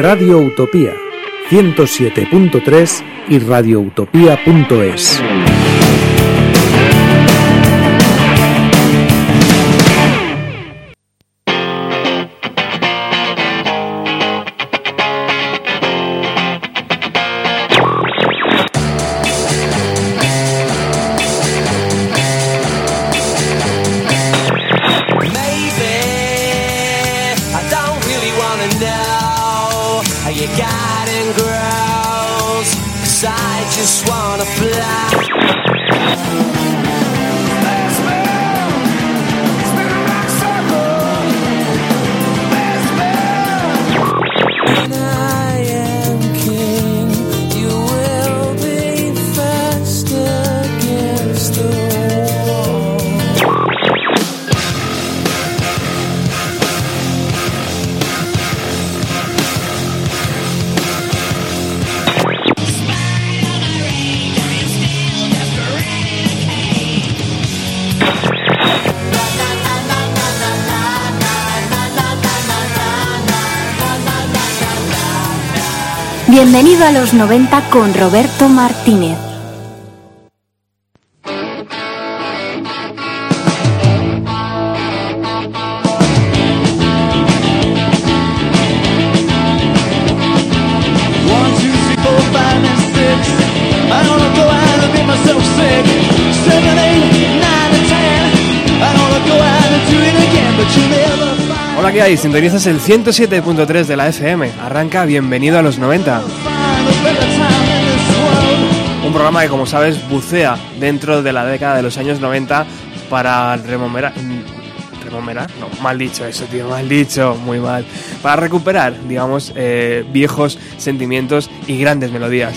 Radio Utopía 107.3 y radioutopía.es. Bienvenido a los 90 con Roberto Martínez. Hola, ¿qué hay? Sintonizas el 107.3 de la FM. Arranca Bienvenido a los 90. Un programa que, como sabes, bucea dentro de la década de los años 90 para rememorar. ¿Rememorar? No, mal dicho eso, tío, mal dicho, muy mal. Para recuperar, digamos, eh, viejos sentimientos y grandes melodías.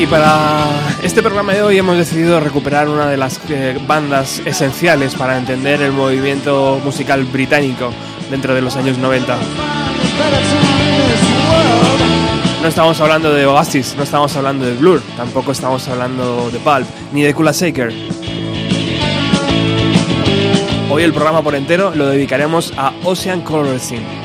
Y para este programa de hoy hemos decidido recuperar una de las eh, bandas esenciales para entender el movimiento musical británico dentro de los años 90. No estamos hablando de Oasis, no estamos hablando de Blur, tampoco estamos hablando de Pulp, ni de Kula Shaker. Hoy el programa por entero lo dedicaremos a Ocean Color Scene.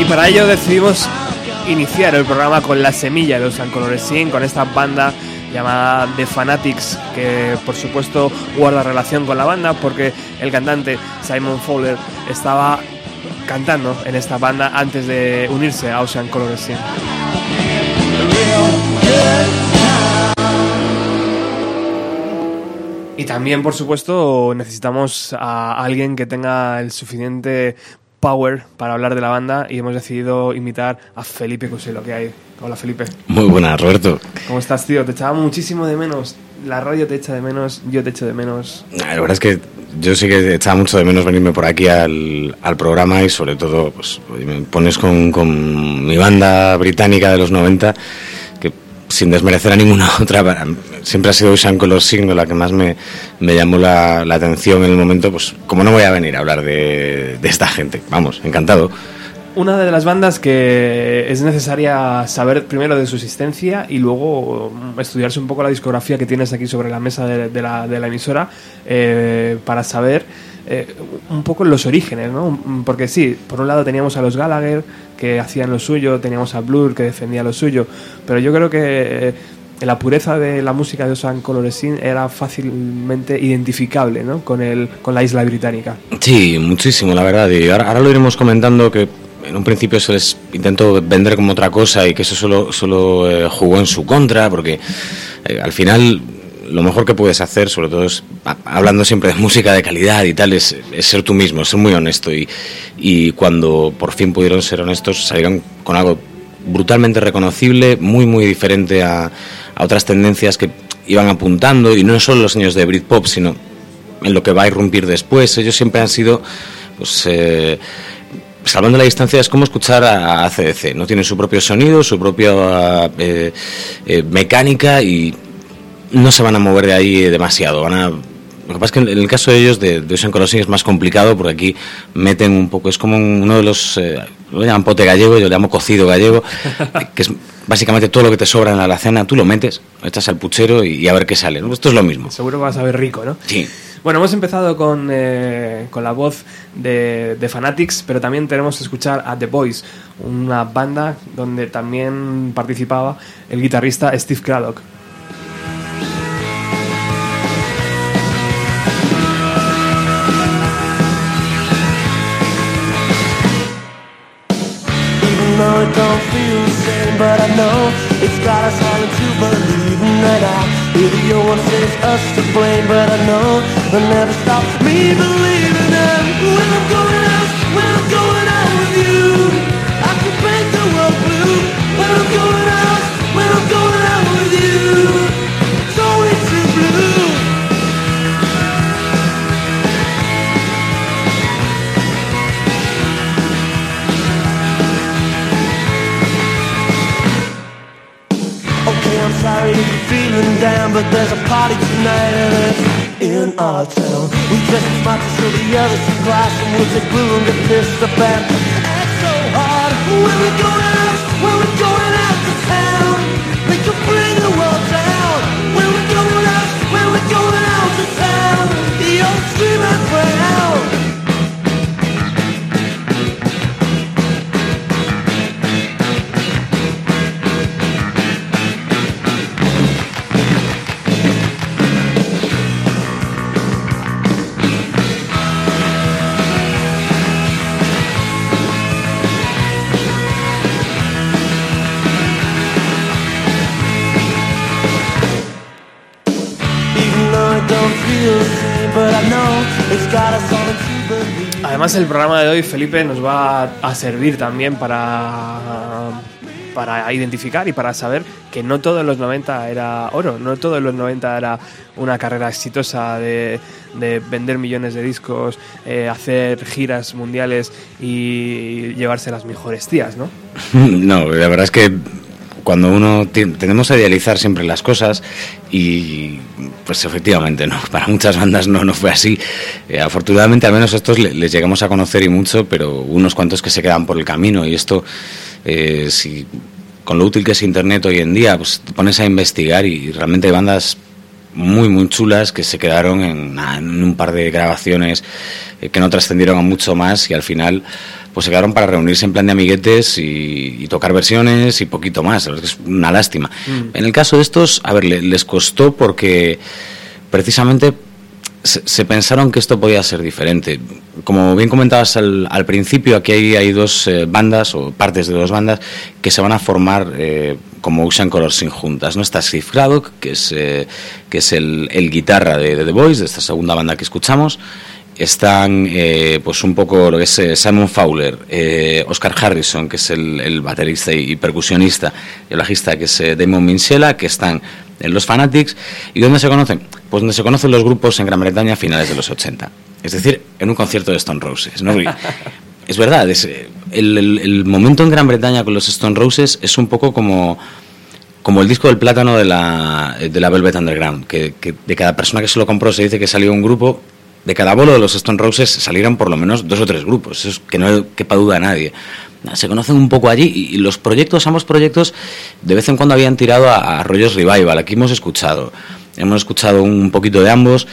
Y para ello decidimos iniciar el programa con la semilla de los Sin, con esta banda llamada The Fanatics, que por supuesto guarda relación con la banda porque el cantante Simon Fowler estaba cantando en esta banda antes de unirse a Ocean Color Scene. Y también, por supuesto, necesitamos a alguien que tenga el suficiente power para hablar de la banda y hemos decidido invitar a Felipe Coselo, que hay. Hola Felipe. Muy buenas, Roberto. ¿Cómo estás, tío? Te echaba muchísimo de menos. La radio te echa de menos, yo te echo de menos. La verdad es que yo sí que echaba mucho de menos venirme por aquí al, al programa y sobre todo pues, me pones con, con, mi banda británica de los 90 que sin desmerecer a ninguna otra siempre ha sido Ocean Color Signo la que más me, me llamó la, la, atención en el momento pues como no voy a venir a hablar de, de esta gente vamos encantado. Una de las bandas que es necesaria saber primero de su existencia y luego estudiarse un poco la discografía que tienes aquí sobre la mesa de, de, la, de la, emisora eh, para saber eh, un poco los orígenes, ¿no? Porque sí, por un lado teníamos a los Gallagher que hacían lo suyo, teníamos a Blur que defendía lo suyo, pero yo creo que eh, la pureza de la música de Osan Coloresin era fácilmente identificable ¿no? con, el, con la isla británica. Sí, muchísimo, la verdad. Y ahora, lo iremos comentando que en un principio se les intentó vender como otra cosa y que eso solo, solo eh, jugó en su contra, porque eh, al final lo mejor que puedes hacer, sobre todo es, hablando siempre de música de calidad y tal, es, ser tú mismo, ser muy honesto. Y, y cuando por fin pudieron ser honestos, salieron con algo brutalmente reconocible, muy, muy diferente a, a otras tendencias que iban apuntando, y no solo los años de Britpop, sino en lo que va a irrumpir después. Ellos siempre han sido, pues, eh, salvando la distancia, es como escuchar a, a CDC. No tienen su propio sonido, su propia eh, eh, mecánica y no se van a mover de ahí demasiado. Van a lo que pasa es que en el caso de ellos, de, de Ocean Crossing, es más complicado porque aquí meten un poco, es como uno de los, eh, lo llaman pote gallego, yo lo llamo cocido gallego, que es básicamente todo lo que te sobra en la alacena, tú lo metes, lo echas al puchero y, a ver qué sale. Esto es lo mismo. Seguro vas a ver rico, ¿no? Sí. Bueno, hemos empezado con, eh, con la voz de, de, Fanatics, pero también tenemos que escuchar a The Boys, una banda donde también participaba el guitarrista Steve Craddock. Know it don't feel the same, but I know it's got us all into believing that I hear the old one says us to blame, but I know they'll never stop me believing feeling down, but there's a party tonight and it's in our town. We dress smart to show the others some class, and we'll take blue and get pissed up and act so hard. When we're going Además, el programa de hoy, Felipe, nos va a servir también para, para identificar y para saber que no todo en los 90 era oro, no todo en los 90 era una carrera exitosa de, de vender millones de discos, eh, hacer giras mundiales y llevarse las mejores tías, ¿no? No, la verdad es que cuando uno tendemos a idealizar siempre las cosas y pues efectivamente no para muchas bandas no no fue así. Eh, afortunadamente al menos estos le- les llegamos a conocer y mucho pero unos cuantos que se quedan por el camino y esto eh, si con lo útil que es internet hoy en día pues te pones a investigar y realmente hay bandas muy muy chulas que se quedaron en, en un par de grabaciones eh, que no trascendieron a mucho más y al final pues se quedaron para reunirse en plan de amiguetes y, y tocar versiones y poquito más. Es una lástima. En el caso de estos, a ver, le- les costó porque precisamente se, pensaron que esto podía ser diferente. Como bien comentabas al, principio, aquí hay, dos eh, bandas o partes de dos bandas que se van a formar eh, como Ocean Colors juntas. ¿no? Está Steve Craddock, que es, eh, que es el, guitarra de, The Boys, de esta segunda banda que escuchamos. Están eh, pues un poco lo que es eh, Simon Fowler, eh, Oscar Harrison, que es el, el baterista y, y percusionista, y el bajista, que es Damon Minchella, que están en los Fanatics. ¿Y dónde se conocen? Pues donde se conocen los grupos en Gran Bretaña a finales de los 80. Es decir, en un concierto de Stone Roses. ¿no? Es verdad, es, el, el- el momento en Gran Bretaña con los Stone Roses es un poco como, como el disco del plátano de la, de la Velvet Underground, que, que de cada persona que se lo compró se dice que salió un grupo, de cada bolo de los Stone Roses salieron por lo menos dos o tres grupos, eso es que no quepa duda a nadie. Se conocen un poco allí y, y los proyectos, ambos proyectos, de vez en cuando habían tirado a, a rollos revival. Aquí hemos escuchado, hemos escuchado un poquito de ambos,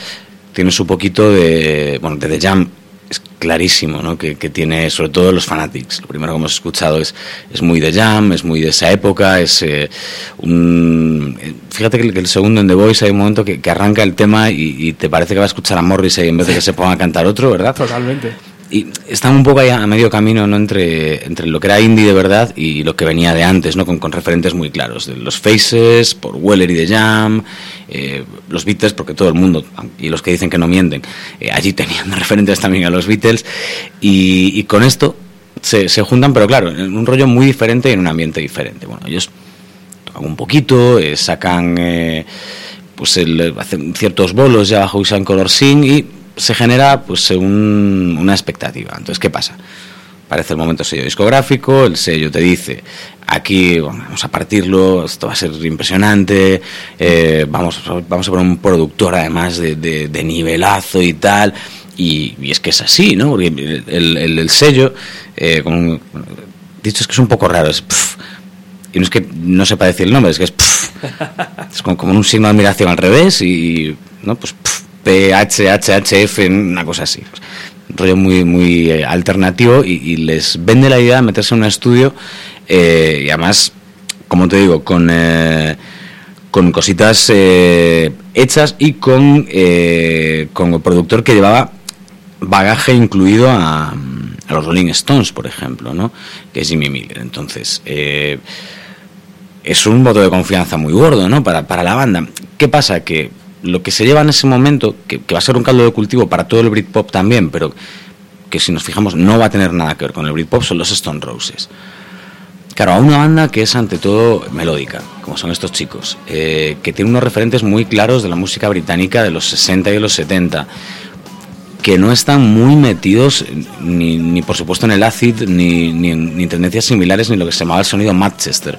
tiene su poquito de, bueno, de The Jam, es clarísimo, ¿no? Que, que tiene sobre todo los Fanatics. Lo primero que hemos escuchado es, es muy de Jam, es muy de esa época, es eh, un... eh, Fíjate que el, segundo en The Voice hay un momento que, que arranca el tema y, y te parece que va a escuchar a Morrissey en vez de que se ponga a cantar otro, ¿verdad? Totalmente. Y están un poco ahí a medio camino ¿no? entre, entre lo que era indie de verdad y lo que venía de antes, ¿no? con, con referentes muy claros. De los Faces, por Weller y The Jam, eh, los Beatles, porque todo el mundo, y los que dicen que no mienten, eh, allí tenían referentes también a los Beatles. Y, con esto se, se, juntan, pero claro, en un rollo muy diferente y en un ambiente diferente. Bueno, ellos tocan un poquito, eh, sacan pues el, hacen ciertos bolos ya bajo Isan Color Sing y se genera pues un, una expectativa. Entonces, ¿qué pasa? Parece el momento sello discográfico, el sello te dice, aquí vamos a partirlo, esto va a ser impresionante, eh, vamos, vamos a poner un productor además de, de, de nivelazo y tal, y, es que es así, ¿no? Porque el, el, el sello, eh, dicho es que es un poco raro, es... Pff, y no es que no sepa decir el nombre, es que es... Pff, es como, como un signo de admiración al revés y... ¿no? Pues... Pff, PHHHF, una cosa así. Un rollo muy, muy eh, alternativo y, les vende la idea de meterse en un estudio eh, y además, como te digo, con, eh, con cositas hechas y con, con el productor que llevaba bagaje incluido a, a, los Rolling Stones, por ejemplo, ¿no? que es Jimmy Miller. Entonces, es un voto de confianza muy gordo ¿no? para, para la banda. ¿Qué pasa? Que lo que se lleva en ese momento, que, va a ser un caldo de cultivo para todo el Britpop también, pero que si nos fijamos no va a tener nada que ver con el Britpop, son los Stone Roses. Claro, a una banda que es ante todo melódica, como son estos chicos, eh, que tiene unos referentes muy claros de la música británica de los 60 y de los 70, que no están muy metidos ni, por supuesto en el acid, ni, ni, ni en tendencias similares, ni lo que se llamaba el sonido Manchester.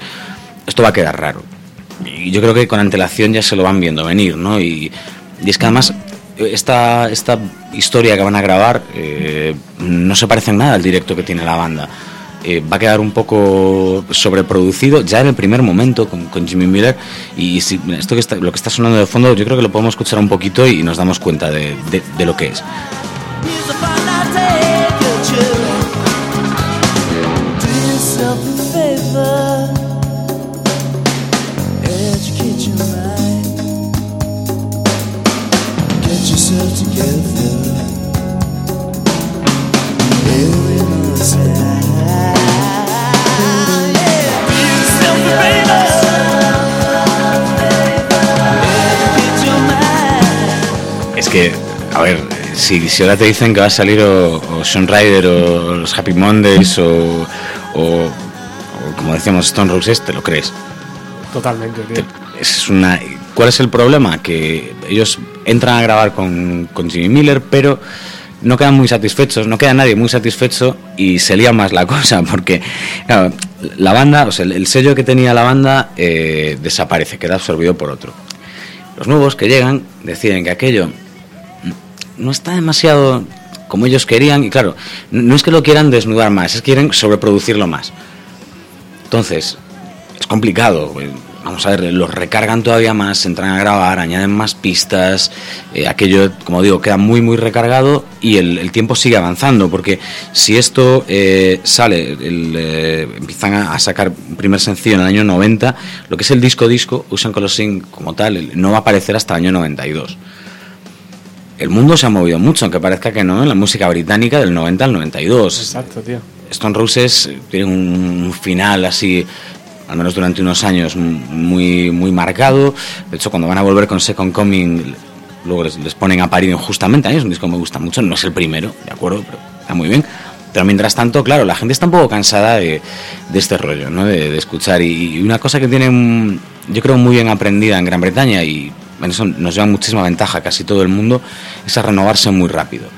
Esto va a quedar raro y yo creo que con antelación ya se lo van viendo venir, ¿no? Y, y es que además esta, esta historia que van a grabar eh, no se parece en nada al directo que tiene la banda. Eh, va a quedar un poco sobreproducido ya en el primer momento con, con Jimmy Miller y si, esto que está, lo que está sonando de fondo yo creo que lo podemos escuchar un poquito y nos damos cuenta de, de, de lo que es. Que, a ver, si, si ahora te dicen que va a salir o, o Sean Ryder o los Happy Mondays o, o, o como decíamos Stone Roses, te lo crees. Totalmente, tío. Te, es una, ¿Cuál es el problema? Que ellos entran a grabar con, con Jimmy Miller, pero no quedan muy satisfechos, no queda nadie muy satisfecho y se lía más la cosa, porque claro, la banda, o sea, el, el sello que tenía la banda eh, desaparece, queda absorbido por otro. Los nuevos que llegan deciden que aquello no está demasiado como ellos querían y claro, no es que lo quieran desnudar más, es que quieren sobreproducirlo más. Entonces, es complicado, vamos a ver, los recargan todavía más, entran a grabar, añaden más pistas, eh, aquello, como digo, queda muy, muy recargado y el, el tiempo sigue avanzando, porque si esto eh, sale, el, eh, empiezan a, a, sacar un primer sencillo en el año 90, lo que es el disco-disco, Usan Colossing como tal, no va a aparecer hasta el año 92 el mundo se ha movido mucho, aunque parezca que no, en la música británica del 90 al 92. Exacto, tío. Stone Roses tiene un final así, al menos durante unos años, muy, muy marcado. De hecho, cuando van a volver con Second Coming, luego les, les ponen a parir injustamente. A mí es un disco que me gusta mucho, no es el primero, ¿de acuerdo? Pero está muy bien. Pero mientras tanto, claro, la gente está un poco cansada de, de este rollo, ¿no? De, de escuchar. Y, y, una cosa que tiene, yo creo, muy bien aprendida en Gran Bretaña y en eso nos lleva muchísima ventaja casi todo el mundo, es a renovarse muy rápido.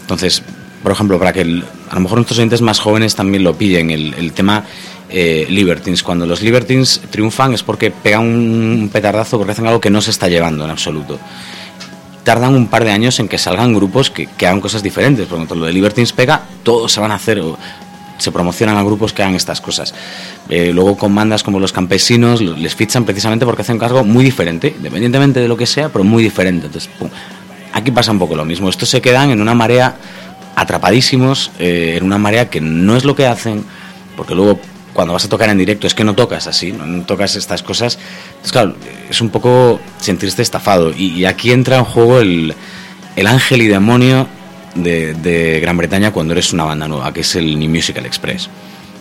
Entonces, por ejemplo, para que a lo mejor nuestros oyentes más jóvenes también lo pillen, el, tema eh, Libertines. Cuando los Libertines triunfan es porque pegan un petardazo, porque hacen algo que no se está llevando en absoluto. Tardan un par de años en que salgan grupos que, hagan cosas diferentes. Por ejemplo, lo de Libertines pega, todos se van a hacer se promocionan a grupos que hagan estas cosas. Eh, luego con bandas como los campesinos les fichan precisamente porque hacen un cargo muy diferente, independientemente de lo que sea, pero muy diferente. Entonces, aquí pasa un poco lo mismo. Estos se quedan en una marea atrapadísimos, eh, en una marea que no es lo que hacen, porque luego cuando vas a tocar en directo es que no tocas así, no, tocas estas cosas. Entonces, claro, es un poco sentirse estafado. Y, y aquí entra en juego el, el ángel y demonio de, de Gran Bretaña cuando eres una banda nueva, que es el New Musical Express.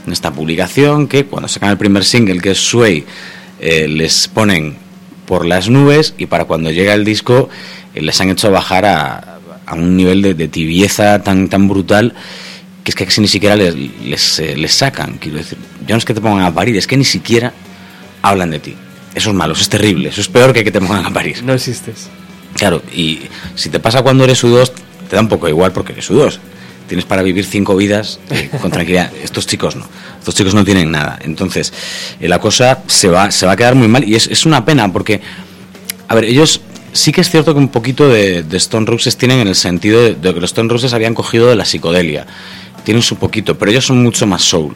En esta publicación que cuando sacan el primer single, que es Sway, eh, les ponen por las nubes y para cuando llega el disco eh, les han hecho bajar a, a un nivel de, de tibieza tan, tan brutal que es que casi ni siquiera les, les, eh, les sacan. Quiero decir, ya no es que te pongan a parir, es que ni siquiera hablan de ti. Eso es malo, eso es terrible, eso es peor que que te pongan a parir. No existes. Claro, y si te pasa cuando eres U2, te da un poco igual porque eres U2. Tienes para vivir cinco vidas eh, con tranquilidad. Estos chicos no. Estos chicos no tienen nada. Entonces, eh, la cosa se va, se va a quedar muy mal y es, es una pena porque, a ver, ellos sí que es cierto que un poquito de, Stone Roses tienen en el sentido de, de que los Stone Roses habían cogido de la psicodelia. Tienen su poquito, pero ellos son mucho más soul.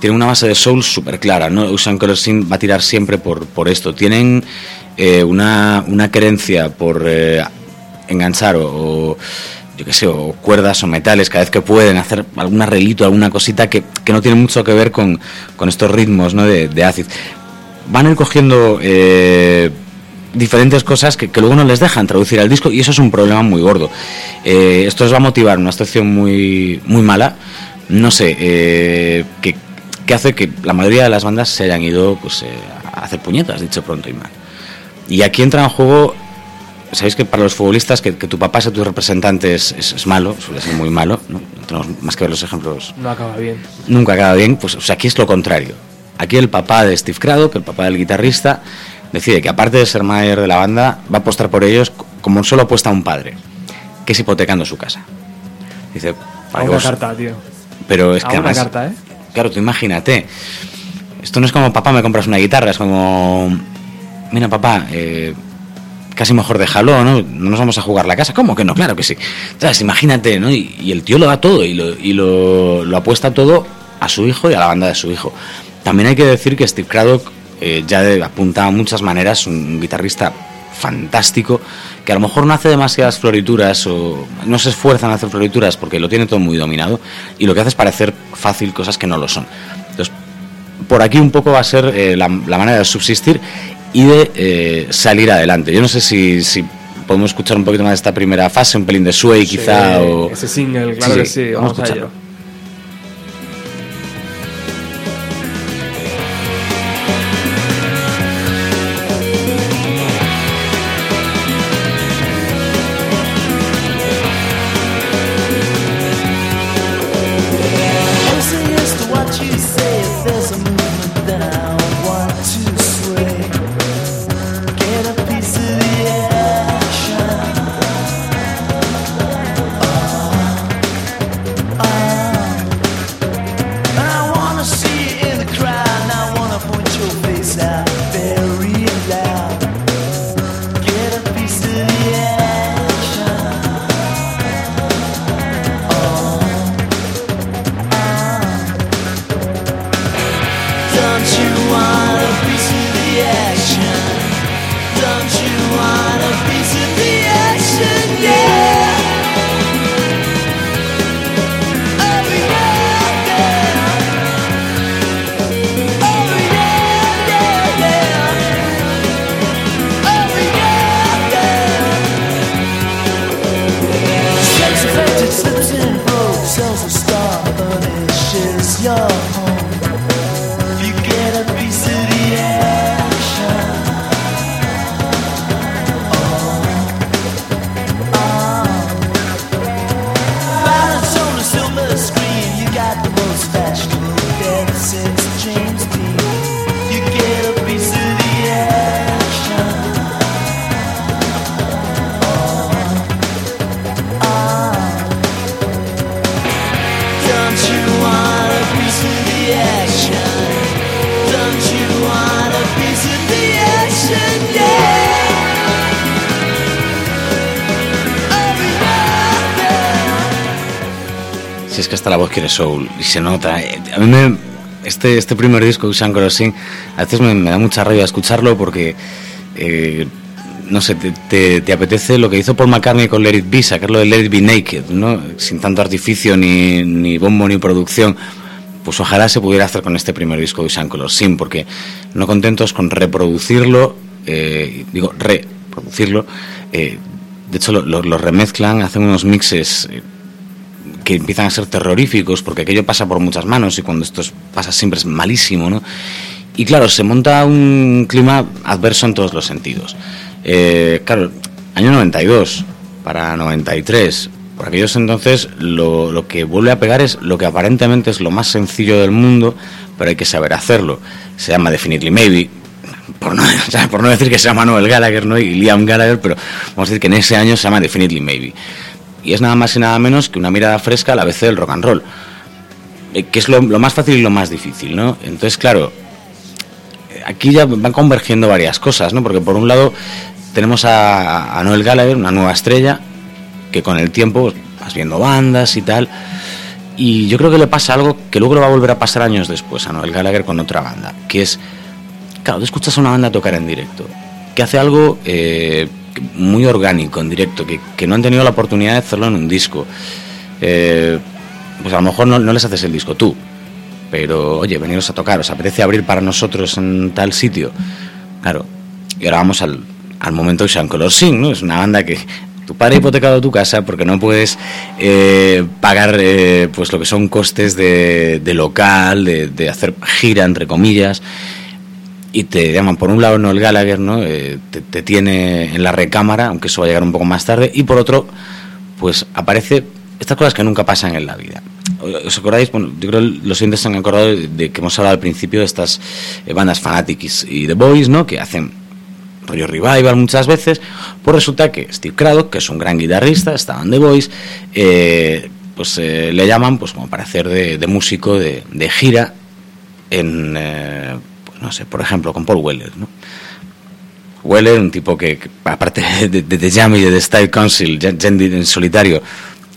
Tienen una base de soul súper clara, ¿no? Usan Color Sin va a tirar siempre por, por esto. Tienen eh, una, una creencia por enganchar o, yo qué sé, o cuerdas o metales cada vez que pueden, hacer algún arreglito, alguna cosita que, que no tiene mucho que ver con, con estos ritmos ¿no? de, acid. Van a ir cogiendo eh, diferentes cosas que, que luego no les dejan traducir al disco y eso es un problema muy gordo. Eh, esto les va a motivar una situación muy, muy mala, no sé, eh, que, que hace que la mayoría de las bandas se hayan ido pues, eh, a hacer puñetas, dicho pronto y mal. Y aquí entra en juego, sabéis que para los futbolistas que, que tu papá sea tu representante es, es, es malo, suele ser muy malo, ¿no? No tenemos más que ver los ejemplos No acaba bien. nunca acaba bien, pues o sea, aquí es lo contrario. Aquí el papá de Steve Craddock, el papá del guitarrista, decide que aparte de ser manager de la banda, va a apostar por ellos como solo apuesta un padre, que es hipotecando su casa. Dice, A para que una vos- carta, tío. pero es A que una además, carta, ¿eh? claro, tú imagínate, esto no es como papá me compras una guitarra, es como, mira papá, eh, casi mejor déjalo, ¿no? No nos vamos a jugar la casa. ¿Cómo que no? Claro que sí. ¿Sabes? Imagínate, ¿no? Y, el tío lo da todo y, lo, y lo, apuesta todo a su hijo y a la banda de su hijo. También hay que decir que Steve Craddock eh, ya apunta a muchas maneras, un, guitarrista fantástico, que a lo mejor no hace demasiadas florituras o no se esfuerza en hacer florituras porque lo tiene todo muy dominado y lo que hace es parecer fácil cosas que no lo son. Entonces, por aquí un poco va a ser eh, la manera de subsistir y de eh, salir adelante. Yo no sé si, si podemos escuchar un poquito más de esta primera fase, un pelín de Sway quizá o... Ese single, claro Sí, que sí, vamos a a ello. Se nota. A mí me, este, este primer disco, Usan Crossing, a veces me, da mucha rabia escucharlo porque, eh, no sé, te, te- te apetece lo que hizo Paul McCartney con Let It Be, sacarlo de Let It Be Naked, ¿no? Sin tanto artificio, ni, ni bombo, ni producción. Pues ojalá se pudiera hacer con este primer disco de Color Sin, porque no contentos con reproducirlo, eh, digo, reproducirlo, eh, de hecho lo- lo remezclan, hacen unos mixes eh, que empiezan a ser terroríficos, porque aquello pasa por muchas manos y cuando esto es- pasa siempre es malísimo, ¿no? Y claro, se monta un clima adverso en todos los sentidos. Eh, claro, año 92 para 93. Por aquellos entonces lo, lo que vuelve a pegar es lo que aparentemente es lo más sencillo del mundo, pero hay que saber hacerlo. Se llama Definitely Maybe, por no, o sea, por no decir que se llama Noel Gallagher ¿no? y Liam Gallagher, pero vamos a decir que en ese año se llama Definitely Maybe. Y es nada más y nada menos que una mirada fresca a la vez del rock and roll, eh, que es lo, lo más fácil y lo más difícil, ¿no? Entonces, claro, eh, aquí ya van convergiendo varias cosas, ¿no? Porque por un lado tenemos a, Noel Gallagher, una nueva estrella, que con el tiempo vas viendo bandas y tal. Y yo creo que le pasa algo que luego le va a volver a pasar años después a Noel Gallagher con otra banda, que es, claro, tú escuchas a una banda tocar en directo, que hace algo eh, muy orgánico en directo, que, que no han tenido la oportunidad de hacerlo en un disco. Eh, pues a lo mejor no, no les haces el disco tú, pero oye, veniros a tocar, os apetece abrir para nosotros en tal sitio. Claro, y ahora vamos al, al momento de Sean Color Sing, ¿no? Es una banda que tu padre ha hipotecado tu casa porque no puedes eh, pagar eh, pues lo que son costes de, de local, de, de hacer gira, entre comillas, y te llaman por un lado Noel Gallagher, ¿no? Eh, te, te tiene en la recámara, aunque eso va a llegar un poco más tarde, y por otro, pues aparece estas cosas que nunca pasan en la vida. ¿Os acordáis? Bueno, yo creo que los oyentes se han acordado de, que hemos hablado al principio de estas eh, bandas Fanatics y The Boys, ¿no? Que hacen rollo revival muchas veces. Pues resulta que Steve Craddock, que es un gran guitarrista, estaba en The Boys, eh, pues eh, le llaman pues como para hacer de, de músico de, de gira en, eh, no sé, por ejemplo, con Paul Weller, ¿no? Weller, un tipo que, aparte de, The Jam y de The Style Council, en, solitario,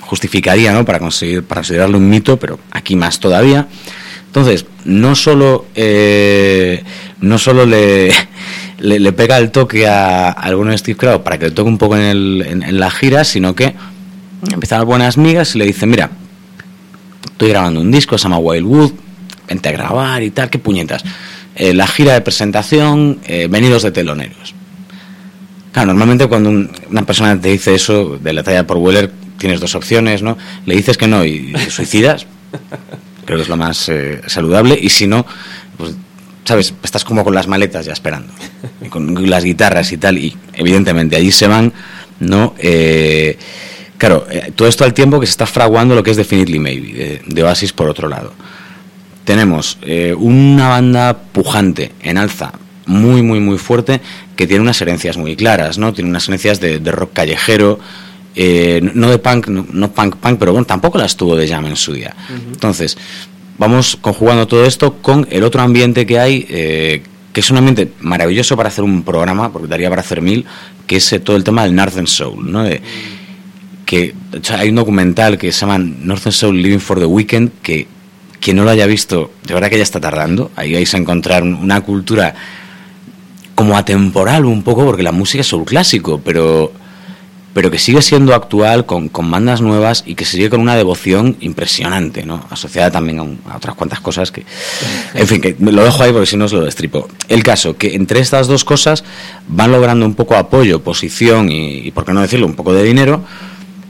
justificaría, ¿no? Para conseguir, para considerarlo un mito, pero aquí más todavía. Entonces, no solo, eh, no solo le, le, pega el toque a, a alguno de Steve Craddock para que le toque un poco en la gira, sino que empiezan las buenas migas y le dicen, mira, estoy grabando un disco, se llama Wildwood, vente a grabar y tal, qué puñetas. Eh, la gira de presentación, eh, venidos de teloneros. Claro, normalmente cuando un- una persona te dice eso de la talla por Weller, tienes dos opciones, ¿no? Le dices que no y te suicidas, creo que es lo más eh, saludable, y si no, pues, ¿sabes? Estás como con las maletas ya esperando, y con las guitarras y tal, y evidentemente allí se van, ¿no? Eh, claro, todo esto al tiempo que se está fraguando lo que es Definitely Maybe, de, de Oasis por otro lado. Tenemos eh, una banda pujante, en alza, muy, muy, muy fuerte, que tiene unas herencias muy claras, ¿no? Tiene unas herencias de, de rock callejero, eh, no de punk, no, no punk, punk, pero bueno, tampoco las tuvo de Jam en su día. Entonces, vamos conjugando todo esto con el otro ambiente que hay, eh, que es un ambiente maravilloso para hacer un programa, porque daría para hacer mil, que es todo el tema del Northern Soul, ¿no? De- que de hecho, hay un documental que se llama Northern Soul Living for the Weekend que quien no lo haya visto, de verdad que ya está tardando. Ahí vais a encontrar un- una cultura como atemporal un poco, porque la música es soul clásico, pero, pero que sigue siendo actual con, con bandas nuevas y que sigue con una devoción impresionante, ¿no? Asociada también a, un- a otras cuantas cosas que... En fin, que lo dejo ahí porque si no os lo destripo. El caso, que entre estas dos cosas van logrando un poco apoyo, posición y por qué no decirlo, un poco de dinero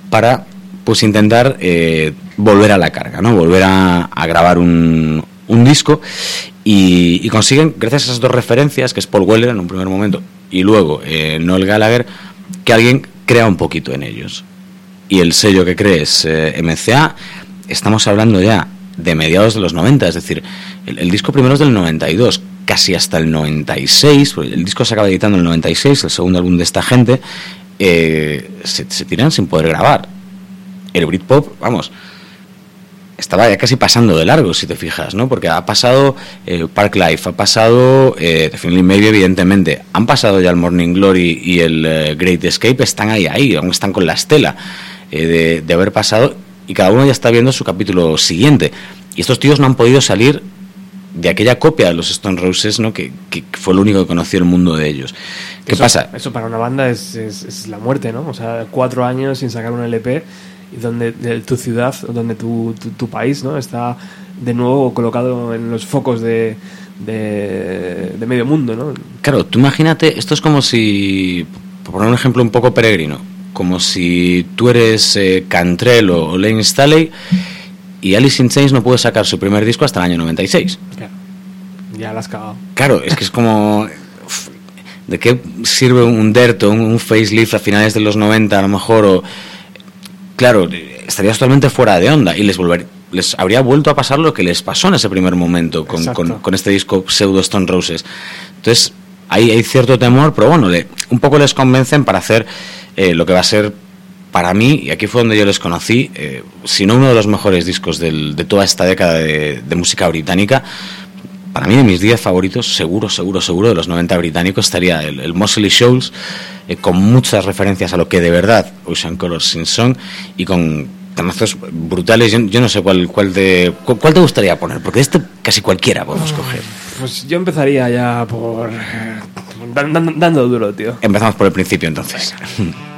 para pues intentar eh, volver a la carga, ¿no? Volver a, grabar un, disco y, consiguen, gracias a esas dos referencias, que es Paul Weller en un primer momento y luego eh, Noel Gallagher, que alguien crea un poquito en ellos. Y el sello que cree es eh, MCA, estamos hablando ya de mediados de los 90, es decir, el, disco primero es del 92, casi hasta el 96, porque el disco se acaba editando en el 96, el segundo álbum de esta gente, se, se tiran sin poder grabar. El Britpop, vamos, estaba ya casi pasando de largo, si te fijas, ¿no? Porque ha pasado eh, Park Life, ha pasado eh, Definitely Maybe, evidentemente, han pasado ya el Morning Glory y el eh, Great Escape, están ahí, ahí, aún están con la estela eh, de, de haber pasado y cada uno ya está viendo su capítulo siguiente. Y estos tíos no han podido salir de aquella copia de los Stone Roses, ¿no? Que, que fue lo único que conoció el mundo de ellos. ¿Qué Eso- pasa? Eso para una banda es, es- es la muerte, ¿no? O sea, cuatro años sin sacar un LP y donde de tu ciudad, donde tu, tu, tu país, ¿no? Está de nuevo colocado en los focos de, de, de medio mundo, ¿no? Claro, tú imagínate, esto es como si, por poner un ejemplo un poco peregrino, como si tú eres eh, Cantrell o, Lane Staley y Alice in Chains no puede sacar su primer disco hasta el año 96. Claro. Ya la has cagado. Claro, es que es como... ¿De qué sirve un Dirt o un, un facelift a finales de los 90 a lo mejor? O, claro, estarías totalmente fuera de onda y les volver, les habría vuelto a pasar lo que les pasó en ese primer momento con, con- con este disco pseudo Stone Roses. Entonces, hay cierto temor, pero bueno, le- un poco les convencen para hacer eh, lo que va a ser para mí, y aquí fue donde yo les conocí, eh, si no uno de los mejores discos del- de toda esta década de, de música británica, para mí de mis 10 favoritos, seguro, seguro, seguro, de los 90 británicos, estaría el, el Mosley Shoals, eh, con muchas referencias a lo que de verdad Ocean Color Sin Song, y con temazos brutales. Yo, yo no sé cuál, cuál, de, cu- cuál te gustaría poner, porque de este casi cualquiera podemos coger. Pues yo empezaría ya por. eh, dan- dan- dando duro, tío. Empezamos por el principio entonces.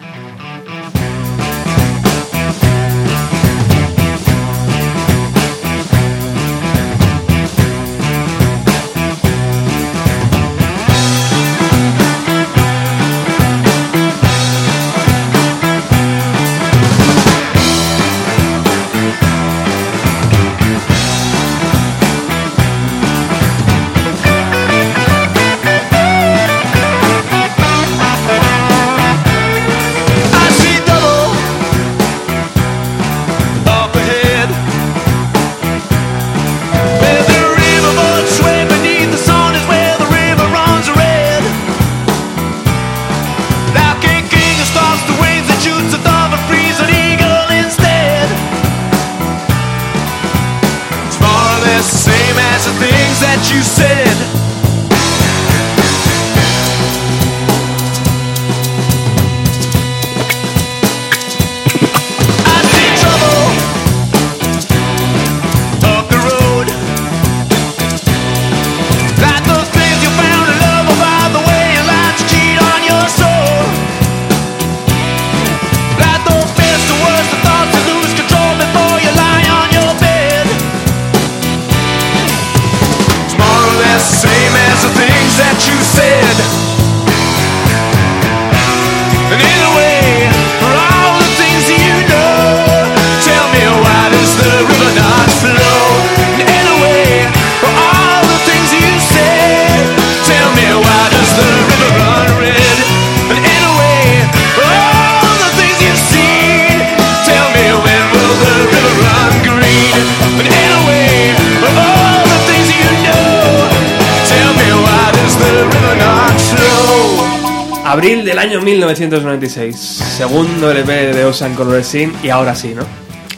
1996. Segundo LP de Ocean Color Scene. Y ahora sí, ¿no?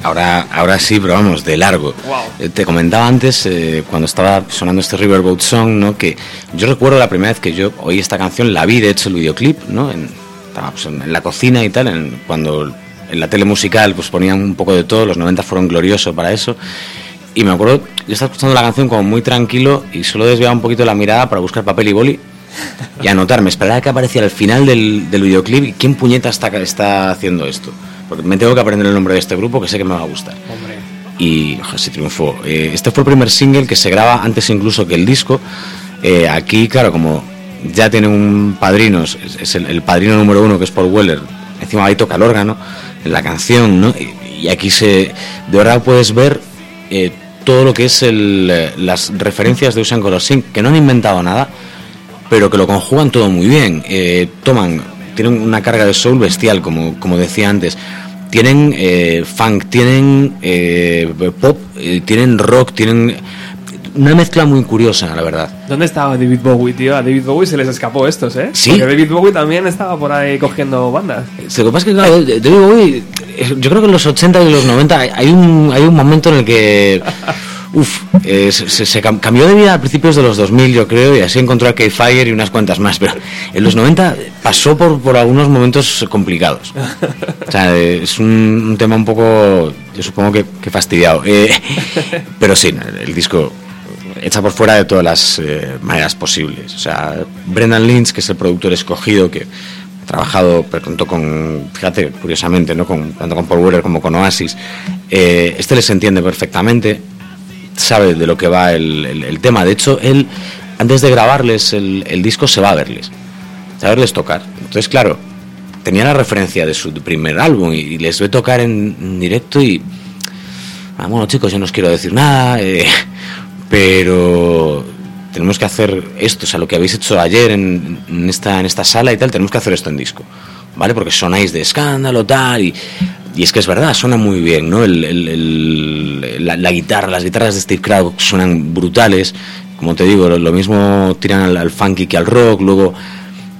Ahora, ahora sí, pero vamos, de largo. Wow. Eh, te comentaba antes, eh, cuando estaba sonando este Riverboat Song, ¿no? que yo recuerdo la primera vez que yo oí esta canción, la vi, de hecho, el videoclip, ¿no? en, estaba, pues, en, en la cocina y tal, en- cuando en la tele musical pues, ponían un poco de todo, los 90 fueron gloriosos para eso. Y me acuerdo, yo estaba escuchando la canción como muy tranquilo y solo desviaba un poquito la mirada para buscar papel y boli y anotarme. Esperaba que apareciera al final del, del videoclip quién puñeta está, está haciendo esto. Porque me tengo que aprender el nombre de este grupo que sé que me va a gustar. Hombre. Y ojo, se triunfó. Eh, este fue el primer single que se graba antes incluso que el disco. Eh, aquí, claro, como ya tiene un padrino, es, es el, el padrino número uno que es Paul Weller. Encima ahí toca el órgano en la canción, ¿no? Y, y aquí se, de verdad puedes ver eh, todo lo que es el, eh, las referencias de Ocean Color que no han inventado nada, pero que lo conjugan todo muy bien. Eh, toman, tienen una carga de soul bestial, como, como decía antes. Tienen eh, funk, tienen eh, pop, eh, tienen rock, tienen una mezcla muy curiosa, la verdad. ¿Dónde estaba David Bowie, tío? A David Bowie se les escapó estos, ¿eh? Sí. Porque David Bowie también estaba por ahí cogiendo bandas. Lo que pasa es que, claro, David Bowie, eh, yo creo que en los 80 y los 90 hay- hay un, hay un momento en el que, uf, se, se- se cam- cambió de vida a principios de los 2000, yo creo, y así encontró a K-Fire y unas cuantas más, pero en los 90 pasó por, por algunos momentos complicados. O sea, es un, tema un poco, yo supongo que, que fastidiado. Eh, pero sí, el disco echa por fuera de todas las eh, maneras posibles. O sea, Brendan Lynch, que es el productor escogido, que ha trabajado pero tanto con, fíjate, curiosamente, ¿no? tanto con Paul Weller como con Oasis, eh, este les entiende perfectamente, sabe de lo que va el, el- tema. De hecho, él, antes de grabarles el, el disco, se va a verles, a verles tocar. Entonces, claro, tenía la referencia de su primer álbum y, les voy a tocar en, directo y... Ah, bueno, chicos, yo no os quiero decir nada, eh, pero tenemos que hacer esto, o sea, lo que habéis hecho ayer en, esta, en esta sala y tal, tenemos que hacer esto en disco, ¿vale? Porque sonáis de escándalo, tal, y, y es que es verdad, suena muy bien, ¿no? la, guitarra, las guitarras de Steve Crowd suenan brutales, como te digo, lo, mismo tiran al, funky que al rock, luego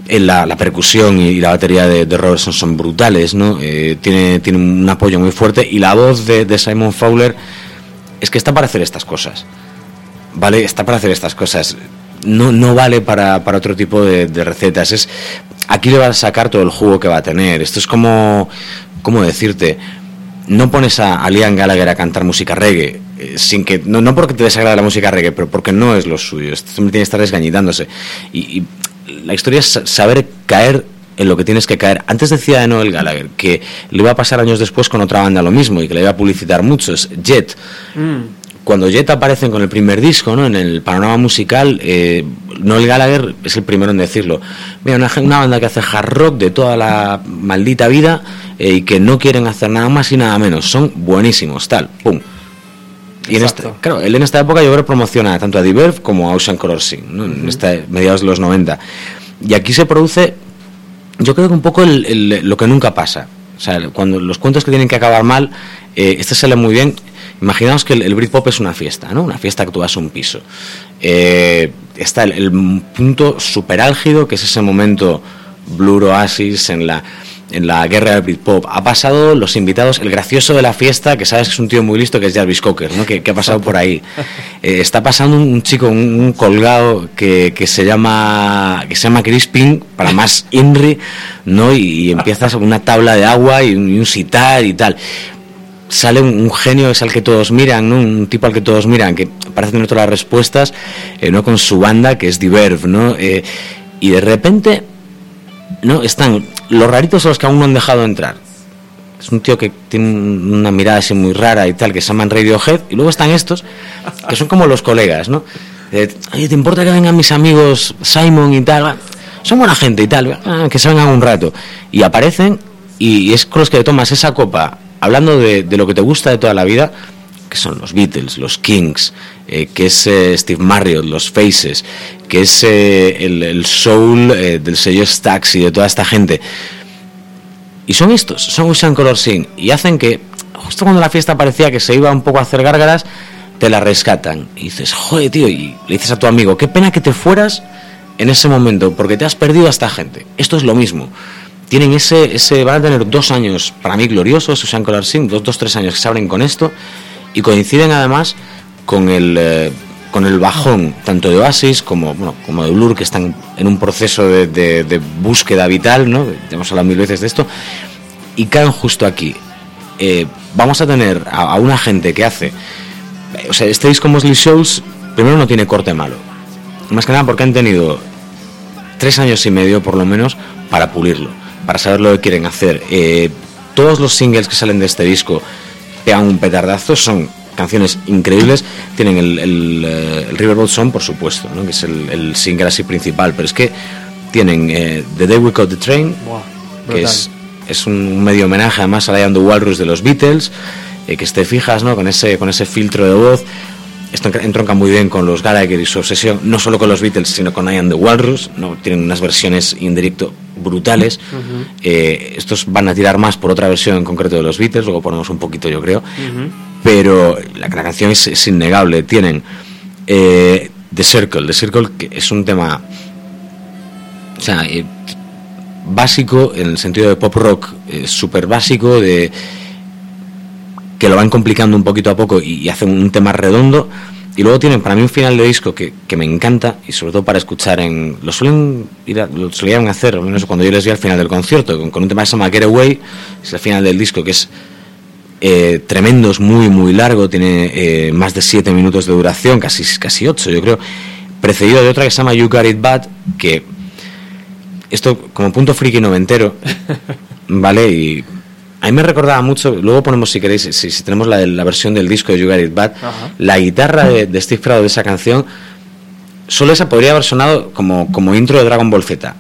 en la, percusión y la batería de, Robertson son brutales, ¿no? Eh, tiene, un apoyo muy fuerte y la voz de, de Simon Fowler es que está para hacer estas cosas vale, está para hacer estas cosas. No, no vale para, para otro tipo de, recetas. Es, aquí le vas a sacar todo el jugo que va a tener. Esto es como, ¿cómo decirte? No pones a, Liam Gallagher a cantar música reggae, eh, sin que, no, no porque te desagrade la música reggae, pero porque no es lo suyo. Esto tiene que estar desgañitándose. Y, y la historia es saber caer en lo que tienes que caer. Antes decía de Noel Gallagher que le iba a pasar años después con otra banda lo mismo y que le iba a publicitar mucho, es Jet. Mm cuando Jet aparecen con el primer disco, ¿no? En el panorama musical, eh, Noel Gallagher es el primero en decirlo. Mira, una, banda que hace hard rock de toda la maldita vida eh, y que no quieren hacer nada más y nada menos. Son buenísimos, tal, pum. Y en esta, claro, él en esta época yo creo que promociona tanto a Diverve como a Ocean Color Sing, ¿no? en esta, mediados de los 90. Y aquí se produce, yo creo que un poco lo que nunca pasa. O sea, cuando los cuentos que tienen que acabar mal, eh, este sale muy bien Imaginaos que el, Britpop es una fiesta, ¿no? Una fiesta que tú vas a un piso. Eh, está el, punto super álgido, que es ese momento Blue Oasis en la, en la guerra del Britpop. Ha pasado los invitados, el gracioso de la fiesta, que sabes que es un tío muy listo, que es Jarvis Cocker, ¿no? Que, ha pasado por ahí. Eh, está pasando un, chico, un, colgado que, se llama que se llama Crispin, para más Inri, ¿no? Y, empiezas con una tabla de agua y un, y un sitar y tal sale un, genio, es al que todos miran, ¿no? un tipo al que todos miran, que parece tener todas las respuestas, eh, ¿no? con su banda, que es Diverve, ¿no? Eh, y de repente, ¿no? Están los raritos son los que aún no han dejado entrar. Es un tío que tiene una mirada así muy rara y tal, que se llaman Radiohead, y luego están estos, que son como los colegas, ¿no? Eh, Oye, ¿te importa que vengan mis amigos Simon y tal? Son buena gente y tal, ah, que se vengan un rato. Y aparecen, y es con los que tomas esa copa hablando de, lo que te gusta de toda la vida, son los Beatles, los Kings, eh, que es eh, Steve Marriott, los Faces, que es eh, el, soul del sello Stax y de toda esta gente. Y son estos, son Ocean Color Sing, y hacen que, justo cuando la fiesta parecía que se iba un poco a hacer gárgaras, te la rescatan. Y dices, joder, tío, y le dices a tu amigo, qué pena que te fueras en ese momento, porque te has perdido a esta gente. Esto es lo mismo tienen ese, ese, van a tener dos años para mí gloriosos, Susan Color Sing, dos, dos, tres años que se abren con esto y coinciden además con el, eh, con el bajón tanto de Oasis como, bueno, como de Blur, que están en un proceso de, búsqueda vital, ¿no? hemos hablado mil veces de esto, y caen justo aquí. Eh, vamos a tener a, una gente que hace, o sea, este disco Mosley Shows, primero no tiene corte malo, más que nada porque han tenido tres años y medio por lo menos para pulirlo para saber lo que quieren hacer. Eh, todos los singles que salen de este disco pegan un petardazo, son canciones increíbles. Tienen el, el, eh, Riverboat Song, por supuesto, ¿no? que es el, single así principal, pero es que tienen eh, The Day We Caught the Train, que es, es, un medio homenaje además a la the Walrus de los Beatles, que te fijas ¿no? con, ese, con ese filtro de voz esto entronca muy bien con los Gallagher y su obsesión, no solo con los Beatles, sino con I Am the Walrus. ¿no? Tienen unas versiones en directo brutales. Eh, estos van a tirar más por otra versión en concreto de los Beatles, luego ponemos un poquito, yo creo. Pero la, canción es, innegable. Tienen eh, The Circle, The Circle que es un tema. O sea, eh, básico en el sentido de pop rock, súper básico, de que lo van complicando un poquito a poco y, hacen un tema redondo. Y luego tienen para mí un final de disco que, que me encanta y sobre todo para escuchar en... Lo suelen ir lo solían hacer, al menos cuando yo les vi al final del concierto, con, un tema que se llama Get Away, es el final del disco que es eh, tremendo, es muy, muy largo, tiene eh, más de siete minutos de duración, casi, casi ocho yo creo, precedido de otra que se llama You Got It Bad, que esto como punto friki noventero, ¿vale? Y a mí me recordaba mucho, luego ponemos si queréis, si, tenemos la, la, versión del disco de You Got It Bad, la guitarra de, Steve Frado de esa canción, solo esa podría haber sonado como, como intro de Dragon Ball Z.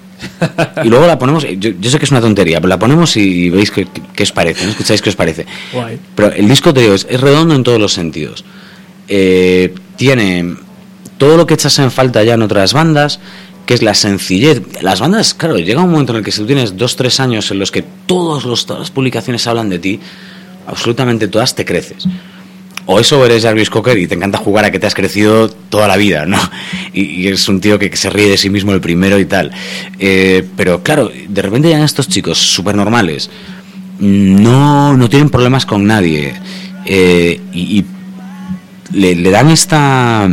y luego la ponemos, yo, yo sé que es una tontería, pero la ponemos y, y veis qué, os parece, ¿no? escucháis qué os parece. Guay. Pero el disco, te digo, es, es redondo en todos los sentidos. Eh, tiene todo lo que echas en falta ya en otras bandas, que es la sencillez. Las bandas, claro, llega un momento en el que si tú tienes dos, tres años en los que todos los, todas las publicaciones hablan de ti, absolutamente todas te creces. O eso eres Jarvis Cocker y te encanta jugar a que te has crecido toda la vida, ¿no? Y, y eres un tío que, que se ríe de sí mismo el primero y tal. Eh, pero claro, de repente llegan estos chicos súper normales, no, no tienen problemas con nadie eh, y, le, dan esta,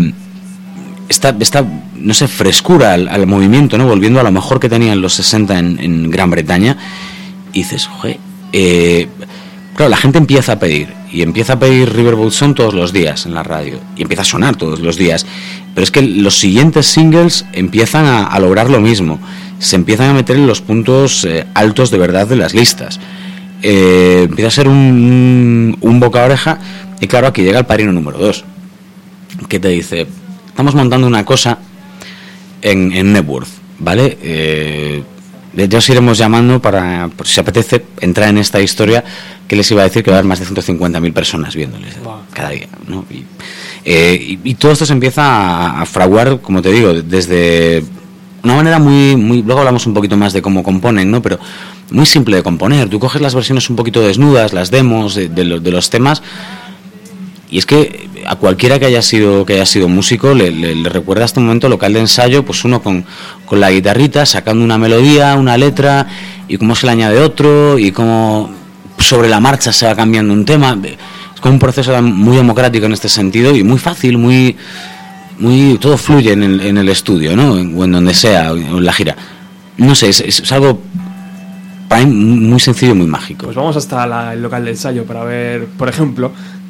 esta, no sé, frescura al, movimiento, ¿no? Volviendo a lo mejor que tenía en los 60 en, Gran Bretaña. Y dices, joder, eh, claro, la gente empieza a pedir. Y empieza a pedir Riverboat Song todos los días en la radio. Y empieza a sonar todos los días. Pero es que los siguientes singles empiezan a, lograr lo mismo. Se empiezan a meter en los puntos eh, altos de verdad de las listas. Eh, empieza a ser un, un boca a oreja. Y claro, aquí llega el padrino número 2 que te dice, estamos montando una cosa en, en Networth, ¿vale? Eh, ya os iremos llamando para, por si apetece, entrar en esta historia que les iba a decir que va a haber más de 150.000 personas viéndoles Wow. cada día, ¿no? Y, eh, y- y todo esto se empieza a, a fraguar, como te digo, desde una manera muy, muy... Luego hablamos un poquito más de cómo componen, ¿no? Pero muy simple de componer. Tú coges las versiones un poquito desnudas, las demos de, de los- de los temas, y es que a cualquiera que haya sido que haya sido músico le, recuerda este momento local de ensayo, pues uno con, con la guitarrita sacando una melodía, una letra y cómo se le añade otro y cómo sobre la marcha se va cambiando un tema. Es como un proceso muy democrático en este sentido y muy fácil, muy muy todo fluye en el, en el estudio, ¿no? O en donde sea, o en la gira. No sé, es, es algo para mí muy sencillo y muy mágico. Pues vamos hasta la- el local de ensayo para ver, por ejemplo,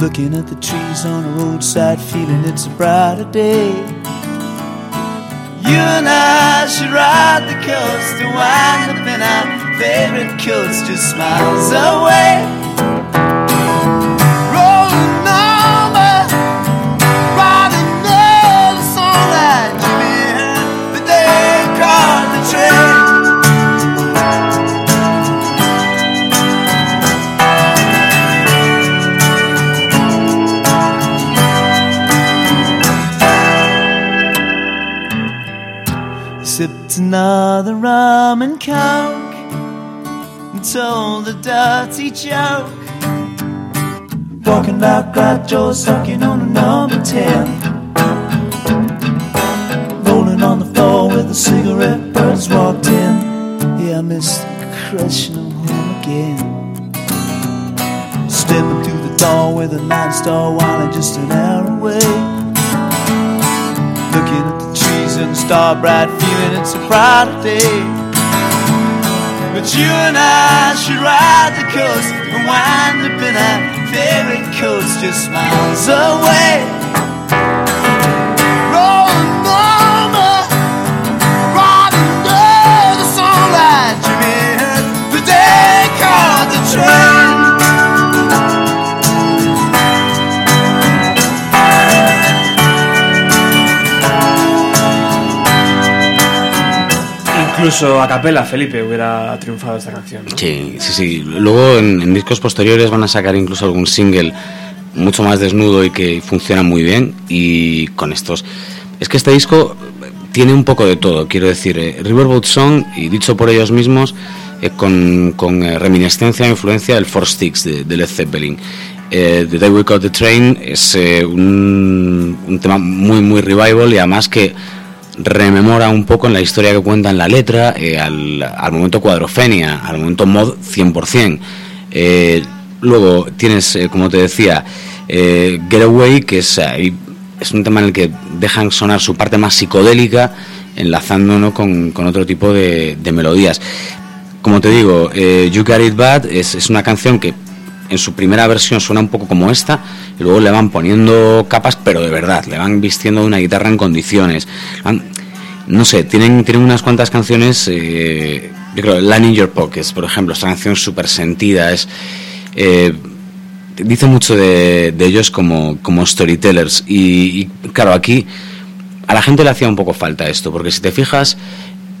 Looking at the trees on the roadside, feeling it's a brighter day. You and I should ride the coast to wind up in our favorite coast just miles away. Another rum and coke and told a dirty joke. Walking like that Joe sucking on a number 10. Rolling on the floor with a cigarette, birds walked in. Yeah, I missed the crush and I'm home again. Stepping through the door with a nine star while I'm just an hour away. Looking the star bright, feeling it's a brighter day. But you and I should ride the coast and wind up in our favorite coast just miles away. Incluso a capela Felipe hubiera triunfado esta canción. ¿no? Sí, sí, sí. Luego en, en discos posteriores van a sacar incluso algún single mucho más desnudo y que funciona muy bien. Y con estos. Es que este disco tiene un poco de todo, quiero decir. eh, Riverboat Song, y dicho por ellos mismos, eh, con, con eh, reminiscencia e influencia del Four Sticks de, de Led Zeppelin. Eh, the Day We Caught the Train es eh, un, un tema muy, muy revival y además que rememora un poco en la historia que cuenta en la letra eh, al, al momento cuadrofenia, al momento mod 100%. Eh, luego tienes, eh, como te decía, eh, Getaway, que es, es un tema en el que dejan sonar su parte más psicodélica, enlazando ¿no? con, con otro tipo de, de melodías. como te digo, You Got It Bad es, es una canción que en su primera versión suena un poco como esta, y luego le van poniendo capas, pero de verdad, le van vistiendo una guitarra en condiciones. No sé, tienen, tienen unas cuantas canciones, eh, yo creo, Land in Your Pockets, por ejemplo, esta canción súper sentida, eh, dice mucho de, de ellos como, como storytellers y, y, claro, aquí a la gente le hacía un poco falta esto, porque si te fijas,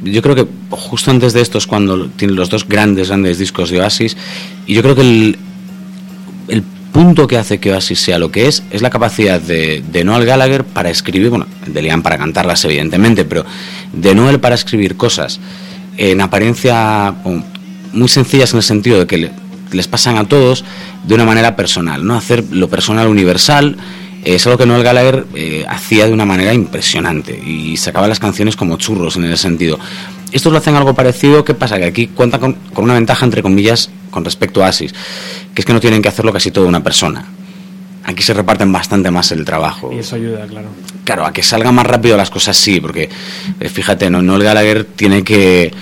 yo creo que justo antes de esto es cuando tienen los dos grandes, grandes discos de Oasis y yo creo que el punto que hace que Oasis sea lo que es es la capacidad de, Noel Gallagher para escribir, bueno, de Liam para cantarlas evidentemente, pero de Noel para escribir cosas en apariencia muy sencillas en el sentido de que le- les pasan a todos de una manera personal, ¿no? Hacer lo personal universal eh, es algo que Noel Gallagher eh, hacía de una manera impresionante y sacaba las canciones como churros en ese sentido. Estos lo hacen algo parecido, ¿qué pasa? Que aquí cuentan con, con una ventaja, entre comillas, con respecto a Asis, que es que no tienen que hacerlo casi todo una persona. Aquí se reparten bastante más el trabajo. Y eso ayuda, claro. Claro, a que salgan más rápido las cosas sí, porque eh, fíjate, no, Noel Gallagher tiene que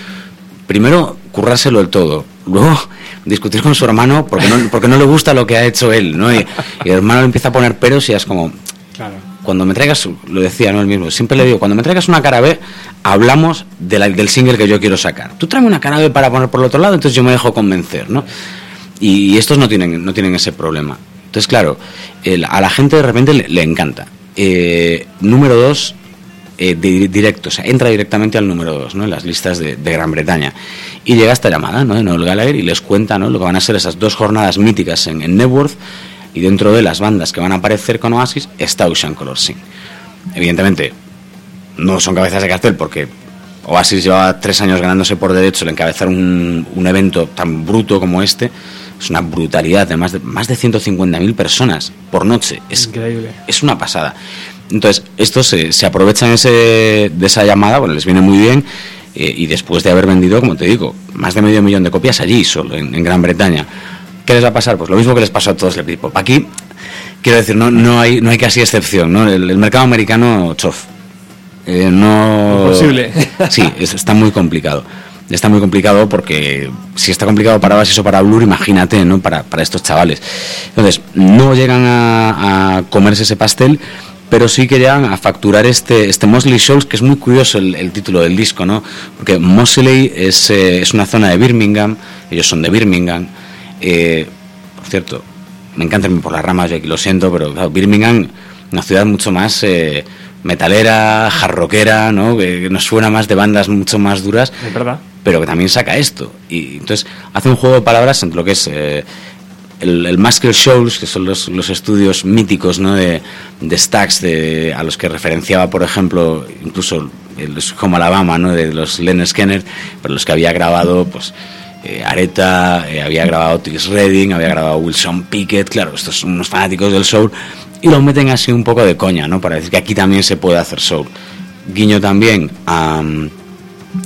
primero currárselo del todo, luego discutir con su hermano porque no, porque no le gusta lo que ha hecho él, ¿no? Y, y el hermano le empieza a poner peros y es como, Claro. Cuando me traigas, lo decía, ¿no? El mismo, siempre le digo, cuando me traigas una cara B, hablamos de la- del single que yo quiero sacar. Tú tráeme una cara B para poner por el otro lado, entonces yo me dejo convencer, ¿no? Y, estos no tienen, no tienen ese problema. Entonces, claro, el- a la gente de repente le, encanta. Eh, número dos, eh, di- directo, o sea, entra directamente al número dos, ¿no? En las listas de, de Gran Bretaña. Y llega esta llamada, ¿no? De Noel Gallagher y les cuenta, ¿no? Lo que van a ser esas dos jornadas míticas en, en Networth y dentro de las bandas que van a aparecer con Oasis está Ocean Color Sing. Evidentemente, no son cabezas de cartel porque Oasis lleva tres años ganándose por derecho el encabezar un, un evento tan bruto como este. Es una brutalidad de más de, más de 150.000 personas por noche. Es, Increíble. es una pasada. Entonces, estos se, se aprovechan ese, de esa llamada, bueno, les viene muy bien, eh, y después de haber vendido, como te digo, más de medio millón de copias allí solo, en, en Gran Bretaña. ¿Qué les va a pasar? Pues lo mismo que les pasó a todos el Britpop. Aquí, quiero decir, no, no, hay, no hay casi excepción, ¿no? El, el mercado americano, chof. Eh, no... Imposible. Sí, es- está muy complicado. Está muy complicado porque si está complicado para Oasis o para Blur, imagínate, ¿no? Para, para estos chavales. Entonces, no llegan a, a comerse ese pastel, pero sí que llegan a facturar este, este Mosley Shoals, que es muy curioso el, el título del disco, ¿no? Porque Mosley es, eh, es una zona de Birmingham, ellos son de Birmingham. Eh, por cierto, me encanta irme por las ramas y aquí lo siento, pero claro, Birmingham, una ciudad mucho más eh, metalera, jarroquera, ¿no? Que, que nos suena más de bandas mucho más duras, Es verdad. pero que también saca esto. Y entonces hace un juego de palabras entre lo que es eh, el, el Muscle Shoals, que son los, los estudios míticos ¿no? de, de Stax, de, a los que referenciaba, por ejemplo, incluso el, como Alabama, ¿no? de los Leonard Skinner, pero los que había grabado, pues. Eh, Areta, eh, había grabado Otis Redding, había grabado Wilson Pickett, claro, estos son unos fanáticos del soul, y lo meten así un poco de coña, ¿no? Para decir que aquí también se puede hacer soul. Guiño también a,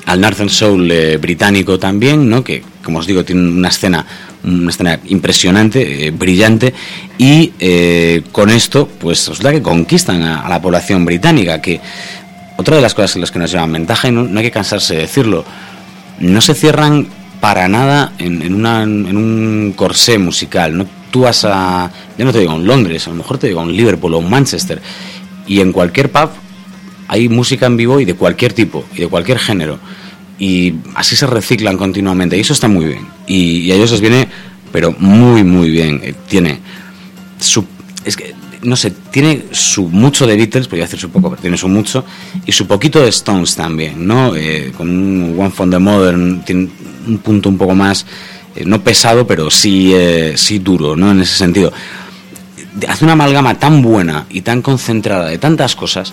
al Northern Soul eh, británico también, ¿no? que como os digo tiene una escena, una escena impresionante, eh, brillante, y con esto pues resulta que conquistan a, la población británica, que otra de las cosas en las que nos llevan ventaja, y no hay que cansarse de decirlo, no se cierran para nada en, un corsé musical. ¿no? Tú vas a, yo no te digo en Londres, a lo mejor te digo en Liverpool o en Manchester, y en cualquier pub hay música en vivo y de cualquier tipo y de cualquier género y así se reciclan continuamente y eso está muy bien y, y a ellos les viene pero muy muy bien Eh, tiene su es que no sé tiene su mucho de Beatles podría decir su poco pero tiene su mucho y su poquito de Stones también no Eh, con un One from the Modern tiene un punto un poco más eh, no pesado pero sí eh, sí duro no en ese sentido hace una amalgama tan buena y tan concentrada de tantas cosas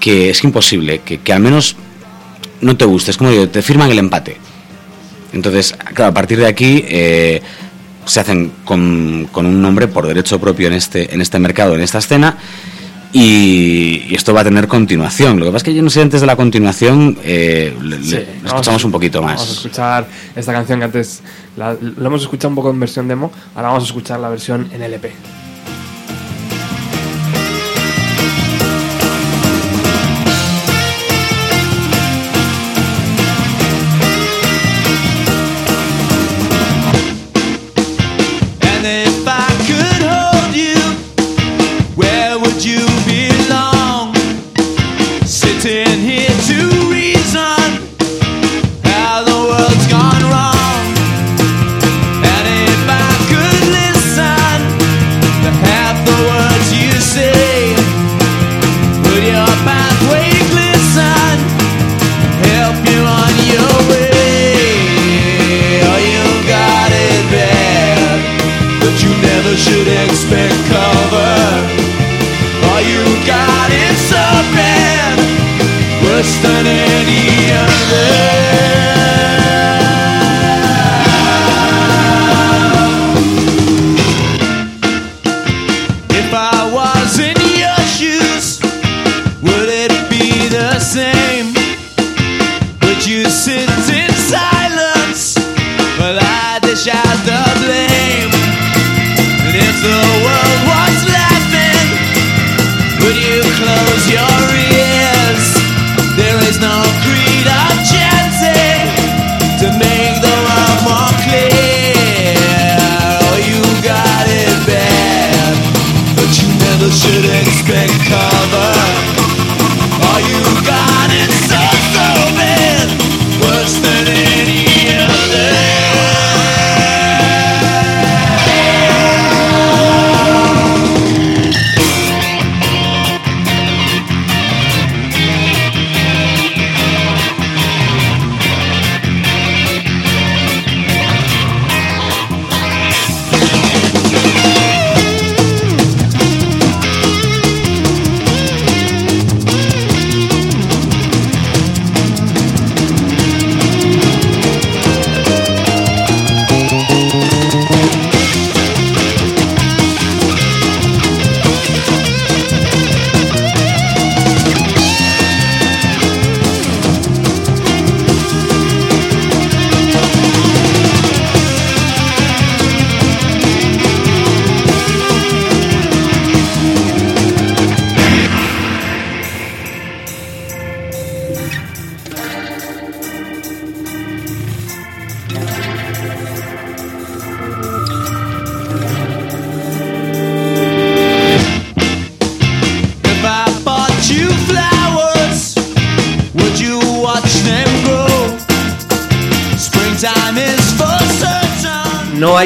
que es imposible que, que al menos no te guste. Es como digo, te firman el empate. Entonces, claro, a partir de aquí se hacen con, con un nombre por derecho propio en este, en este mercado, en esta escena. Y, y esto va a tener continuación. Lo que pasa es que yo no sé antes de la continuación, eh, le- le- Sí, le vamos escuchamos a- un poquito más. Vamos a escuchar esta canción que antes la, lo hemos escuchado un poco en versión demo, ahora vamos a escuchar la versión en LP.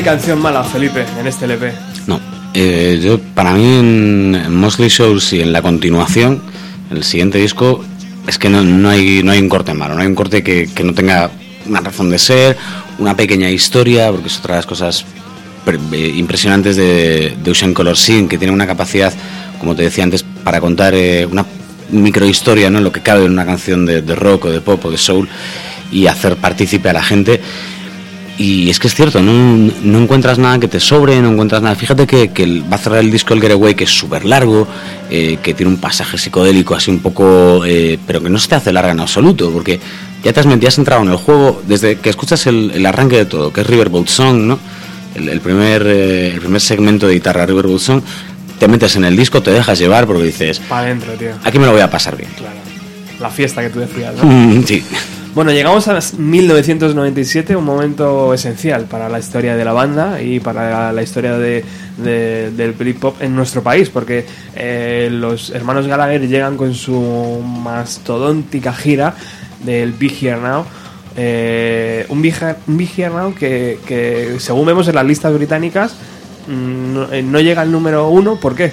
Canción mala, Felipe, en este LP. No. Eh, yo, para mí, en, en Mosley Shows y en la continuación, el siguiente disco, es que no, no hay, no hay un corte malo, no hay un corte que, que no tenga una razón de ser, una pequeña historia, porque es otra de las cosas eh, impresionantes de, de Ocean Color Scene, que tiene una capacidad, como te decía antes, para contar eh, una microhistoria, ¿no? lo que cabe en una canción de, de rock o de pop o de soul y hacer partícipe a la gente. Y es que es cierto, no, no encuentras nada que te sobre, no encuentras nada. Fíjate que, que va a cerrar el disco el Getaway, que es súper largo, eh, que tiene un pasaje psicodélico así un poco. eh, pero que no se te hace larga en absoluto, porque ya te has, met- ya has entrado en el juego desde que escuchas el, el arranque de todo, que es Riverboat Song, ¿no? El, el primer, eh, el primer segmento de guitarra Riverboat Song, te metes en el disco, te dejas llevar porque dices, Para adentro, tío. aquí me lo voy a pasar bien. Claro. La fiesta que tú decías, ¿no? Mm, sí. Bueno, llegamos a 1997, un momento esencial para la historia de la banda y para la historia de, de- del Britpop en nuestro país, porque eh, los hermanos Gallagher llegan con su mastodóntica gira del Big Here Now. eh, un, Big, un Now que, según vemos en las listas británicas, mm, eh, no llega al número uno. ¿Por qué?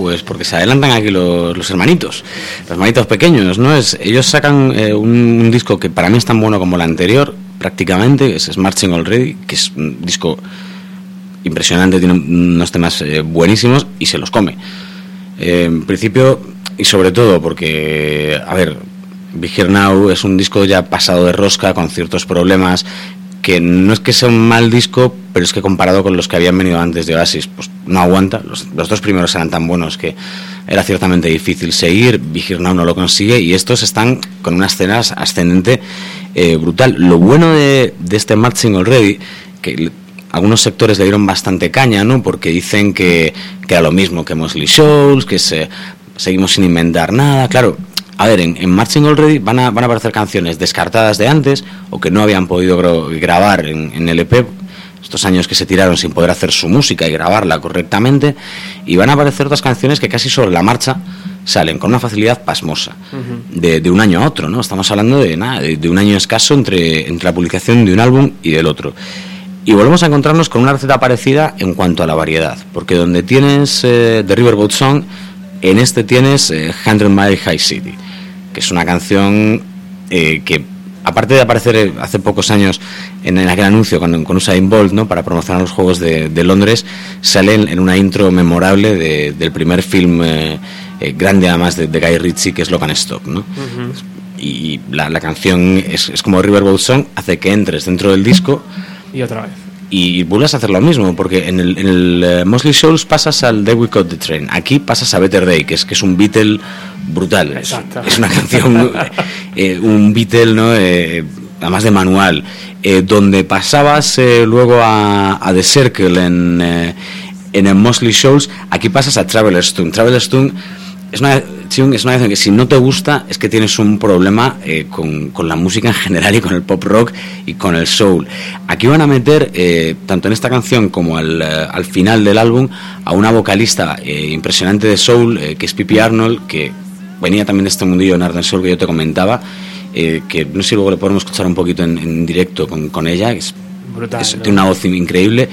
Pues porque se adelantan aquí los, los hermanitos, los hermanitos pequeños, ¿no? Es, ellos sacan eh, un, disco que para mí es tan bueno como el anterior, prácticamente, es Marching Already, que es un disco impresionante, tiene unos temas eh, buenísimos y se los come. Eh, en principio, y sobre todo porque, a ver, Big Here Now es un disco ya pasado de rosca, con ciertos problemas, que no es que sea un mal disco, pero es que comparado con los que habían venido antes de Oasis, pues no aguanta. Los, dos primeros eran tan buenos que era ciertamente difícil seguir. Here Now no lo consigue y estos están con una escena ascendente eh, brutal. Lo bueno de, este Marching Already, que algunos sectores le dieron bastante caña, ¿no? Porque dicen que, que era lo mismo que Mosley Shows, que se, seguimos sin inventar nada. Claro, a ver, en, en Marching Already van a, van a aparecer canciones descartadas de antes o que no habían podido grabar en, en LP, estos años que se tiraron sin poder hacer su música y grabarla correctamente, y van a aparecer otras canciones que casi sobre la marcha salen con una facilidad pasmosa, de, de un año a otro, ¿no? Estamos hablando de nada, de, de un año escaso entre, entre la publicación de un álbum y del otro. Y volvemos a encontrarnos con una receta parecida en cuanto a la variedad, porque donde tienes eh, The Riverboat Song, en este tienes eh, 100 Mile High City, es una canción eh, que, aparte de aparecer eh, hace pocos años en, en aquel anuncio con, con Usain Bolt, ¿no? para promocionar los Juegos de, de Londres, sale en, en una intro memorable de- del primer film eh, eh, grande además de, de Guy Ritchie, que es Locan Stock. ¿no? Y la, la canción es, es como Riverboat Song, hace que entres dentro del disco Y otra vez. Y vuelves a hacer lo mismo, porque en el, en el eh, Mosley Shows pasas al Day We Caught the Train, aquí pasas a Better Day, que es que es un Beatle brutal, es, es una canción, eh, un Beatle, ¿no? Eh, además de manual, eh, donde pasabas eh, luego a, a The Circle en, eh, en el Mosley Shows, aquí pasas a Traveler's Tune. Traveler's Tune es una, canción- es una canción que si no te gusta es que tienes un problema eh, con, con la música en general y con el pop rock y con el soul. Aquí van a meter, eh, tanto en esta canción como al, eh, al final del álbum, a una vocalista eh, impresionante de soul, que es Pippi Arnold, que venía también de este mundillo en Arden Soul que yo te comentaba, que no sé si luego le podemos escuchar un poquito en, en directo con, con ella, que es, Brutal, es- ¿no? tiene una voz increíble.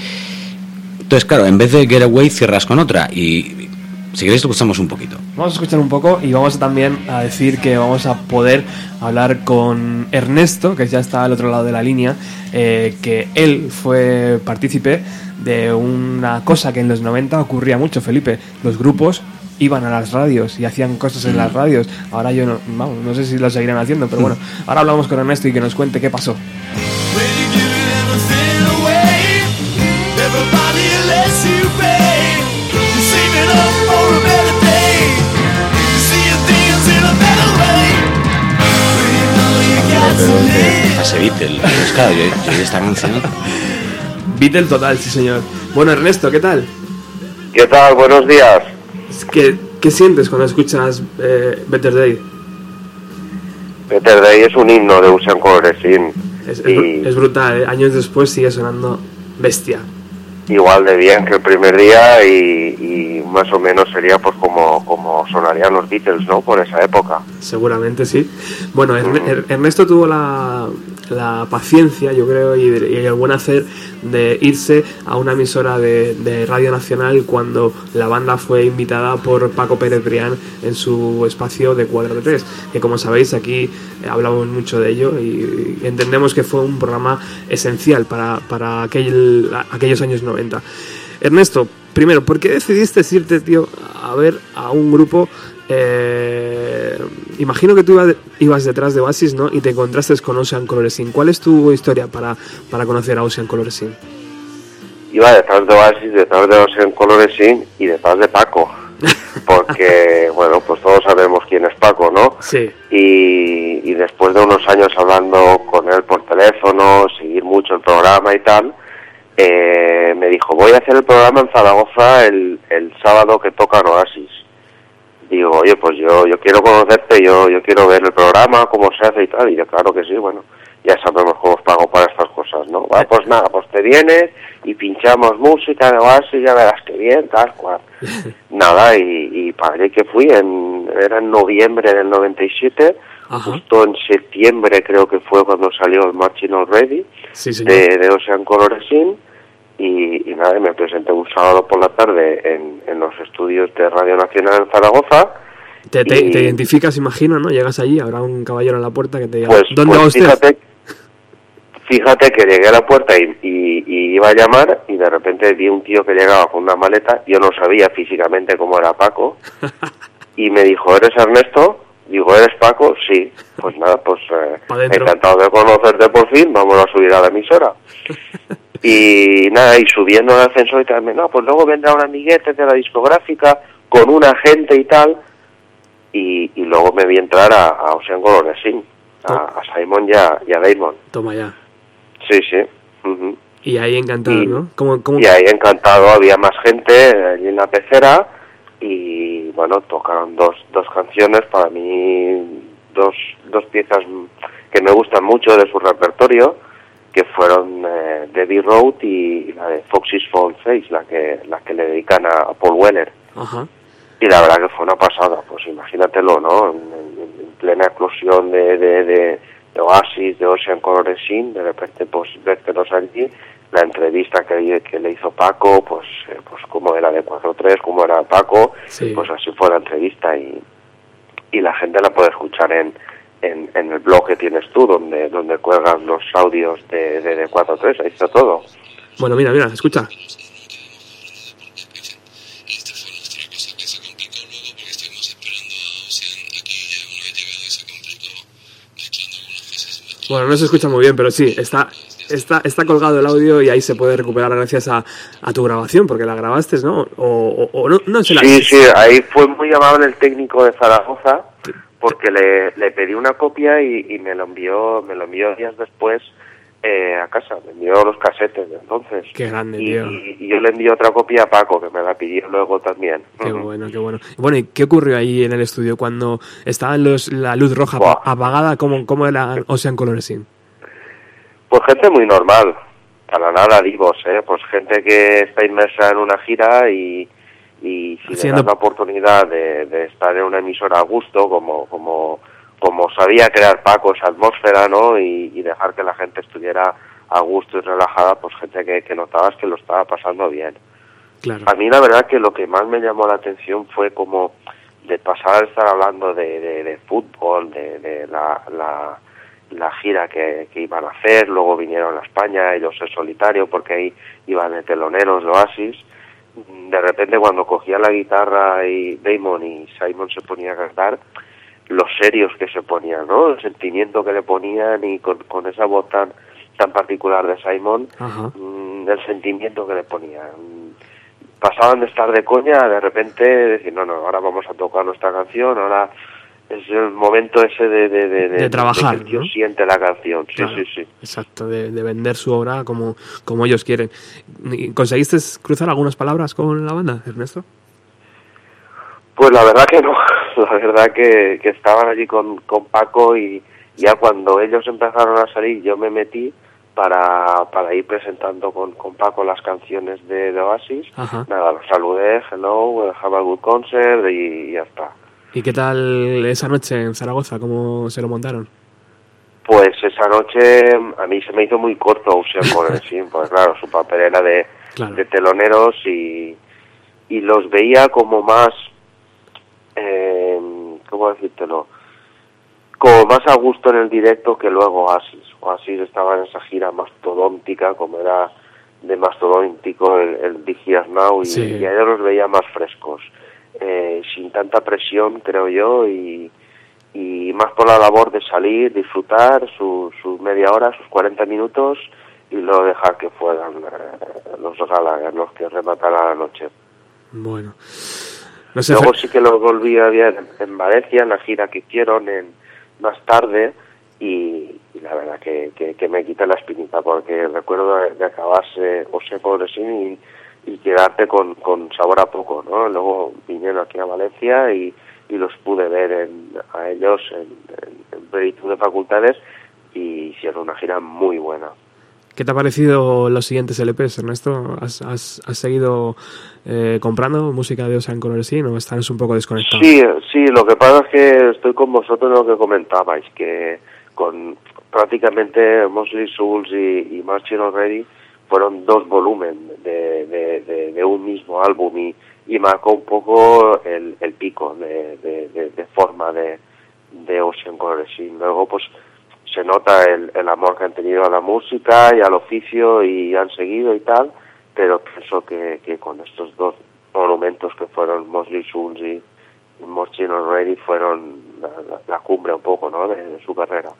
Entonces, claro, en vez de Get Away cierras con otra y si queréis lo escuchamos un poquito. Vamos a escuchar un poco y vamos también a decir que vamos a poder hablar con Ernesto, que ya está al otro lado de la línea, eh, que él fue partícipe de una cosa que en los 90 ocurría mucho, Felipe. Los grupos iban a las radios y hacían cosas en las radios. Ahora yo no, vamos, no sé si lo seguirán haciendo, pero bueno, ahora hablamos con Ernesto y que nos cuente qué pasó. To live. Pase Beatle. Pues claro, yo, yo esta canción. Beatle total, sí señor. Bueno, Ernesto, ¿qué tal? ¿Qué tal? Buenos días. ¿Qué, qué sientes cuando escuchas eh, Better Day? Better Day es un himno de Usan Congressin. Es, es, y es brutal, ¿eh? años después sigue sonando bestia. igual de bien que el primer día y, y más o menos sería pues como, como sonarían los Beatles, ¿no? Por esa época. Seguramente sí. Bueno, Er- Ernesto tuvo la, la paciencia, yo creo, y, y, el buen hacer de irse a una emisora de, de, Radio Nacional cuando la banda fue invitada por Paco Pérez Brián en su espacio de Cuadro de Tres, que como sabéis aquí hablamos mucho de ello y entendemos que fue un programa esencial para, para aquel, aquellos años 90. Ernesto, primero, ¿por qué decidiste irte, tío, a ver a un grupo eh, imagino que tú iba, ibas detrás de Oasis, ¿no? Y te encontraste con Ocean Coloresin. ¿Cuál es tu historia para, para conocer a Ocean Coloresin? Iba detrás de Oasis, detrás de Ocean Coloresin y detrás de Paco. Porque, bueno, pues todos sabemos quién es Paco, ¿no? Sí. Y, y después de unos años hablando con él por teléfono, seguir mucho el programa y tal, eh, me dijo, voy a hacer el programa en Zaragoza el, el sábado que toca Oasis digo, oye, pues yo yo quiero conocerte, yo yo quiero ver el programa, cómo se hace y tal. Y yo, claro que sí, bueno, ya sabemos cómo os pago para estas cosas, ¿no? Va, pues nada, pues te vienes y pinchamos música de y ya verás que bien, tal cual. nada, y, y allí que fui, en, era en noviembre del 97, Ajá. justo en septiembre creo que fue cuando salió el Marching Already Sí, de, de Ocean Coloresin y, y nada, me presenté un sábado por la tarde en, en los estudios de Radio Nacional en Zaragoza. Te, te, y- te identificas, imagino, ¿no? Llegas allí, habrá un caballero en la puerta que te diga, Pues, ¿dónde pues va usted? fíjate, fíjate que llegué a la puerta y, y- iba a llamar y de repente vi un tío que llegaba con una maleta, yo no sabía físicamente cómo era Paco y me dijo, ¿eres Ernesto? Digo, ¿eres Paco? Sí. Pues nada, pues eh, encantado de conocerte por fin, vamos a subir a la emisora. Y nada, y subiendo el ascensor y tal, no, pues luego vendrá un amiguete de la discográfica con un agente y tal. Y, y luego me vi entrar a, a Ocean Coloresin, a, a Simon y a, y a Damon. Toma ya. Sí, sí. Y ahí encantado, Y- ¿no? ¿Cómo, cómo... Y ahí encantado, había más gente allí en la pecera y bueno, tocaron dos, dos canciones, para mí dos, dos piezas que me gustan mucho de su repertorio, que fueron eh, Debbie Road y, la de Foxy's Fall Face, la que, la que le dedican a Paul Weller. Ajá. Y la verdad que fue una pasada, pues imagínatelo, ¿no? En, en- en plena explosión de, de, de, de Oasis, de Ocean Coloresin, de repente pues vértelos allí, la entrevista que, que le hizo Paco, pues eh, pues como era de 4-3, como era Paco, Sí. pues así fue la entrevista y, y la gente la puede escuchar en, en, en el blog que tienes tú, donde donde cuelgas los audios de, de, de 4-3, ahí está todo. Bueno, mira, mira, escucha. Bueno, no se escucha muy bien, pero sí, está, está, está colgado el audio y ahí se puede recuperar gracias a, a tu grabación, porque la grabaste, ¿no? O, o- o no, no se la Sí, sí, ahí fue muy amable el técnico de Zaragoza porque le, le pedí una copia y, y me lo envió me lo envió días después eh, a casa, me envió los casetes de entonces. Qué grande, y, tío. y- y yo le envié otra copia a Paco que me la pidió luego también. Qué bueno, qué bueno. Bueno, ¿y qué ocurrió ahí en el estudio cuando estaba los, la luz roja apagada? ¿Cómo, cómo era Ocean Coloresin? Pues gente muy normal, para nada divos, ¿eh? Pues gente que está inmersa en una gira y, y si Haciendo- le das la oportunidad de, de estar en una emisora a gusto, como, como, como sabía crear Paco esa atmósfera, ¿no? Y, y dejar que la gente estuviera a gusto y relajada, pues gente que, que notabas que lo estaba pasando bien. Claro. A mí la verdad que lo que más me llamó la atención fue como de pasar a estar hablando de, de, de fútbol, de, de la, la, la gira que, que iban a hacer, luego vinieron a España, ellos en solitario, porque ahí iban de teloneros de Oasis. De repente cuando cogía la guitarra y Damon y Simon se ponía a cantar, los serios que se ponían, ¿no? El sentimiento que le ponían y con, con esa voz tan, tan particular de Simon, Ajá. mm, el sentimiento que le ponían. Pasaban de estar de coña de repente decir, no, no, ahora vamos a tocar nuestra canción, ahora es el momento ese de, de, de, De trabajar, que ¿no? siente la canción. Sí, Claro, sí, sí. Exacto, de, de vender su obra como, como ellos quieren. ¿Y ¿Conseguiste cruzar algunas palabras con la banda, Ernesto? Pues la verdad que no, la verdad que, que estaban allí con, con Paco y ya cuando ellos empezaron a salir yo me metí para, para ir presentando con, con Paco las canciones de, Oasis. Ajá. Nada, los saludé, hello, have a good concert y, ya está. ¿Y qué tal esa noche en Zaragoza? ¿Cómo se lo montaron? Pues esa noche a mí se me hizo muy corto Ocean Corazon, pues claro, su papel era de, Claro. de teloneros y, y los veía como más, eh, ¿cómo decírtelo? Como más a gusto en el directo que luego Oasis. Oasis estaba en esa gira mastodóntica, como era de mastodóntico el, el Big Now, y, Sí. y a ellos los veía más frescos, eh, sin tanta presión, creo yo, y, y más por la labor de salir, disfrutar su, su media hora, sus 40 minutos, y luego dejar que fueran eh, los Gallagher los que remataran la noche. Bueno. No sé, Luego sí que los volví a ver en, en Valencia, en la gira que hicieron en, más tarde, y, y la verdad que, que, que me quita la espinita, porque recuerdo de, de acabarse José Pobresín y, y quedarte con, con sabor a poco, ¿no? Luego vinieron aquí a Valencia y, y los pude ver en, a ellos en, en, de facultades y hicieron una gira muy buena. ¿Qué te ha parecido los siguientes LPs, Ernesto? ¿Has, has, has seguido eh, comprando música de Ocean Coloresín o estás un poco desconectado? Sí, sí, lo que pasa es que estoy con vosotros en lo que comentabais, que con prácticamente Mosley Souls y, y Marching Already fueron dos volúmenes de, de, un mismo álbum y, y marcó un poco el, el pico de, forma de, de Ocean Coloresín. Luego, pues, se nota el, el amor que han tenido a la música y al oficio y han seguido y tal, pero pienso que, que con estos dos monumentos que fueron Mosley Souls y, y Marching Already fueron la, cumbre un poco, ¿no?, de su carrera.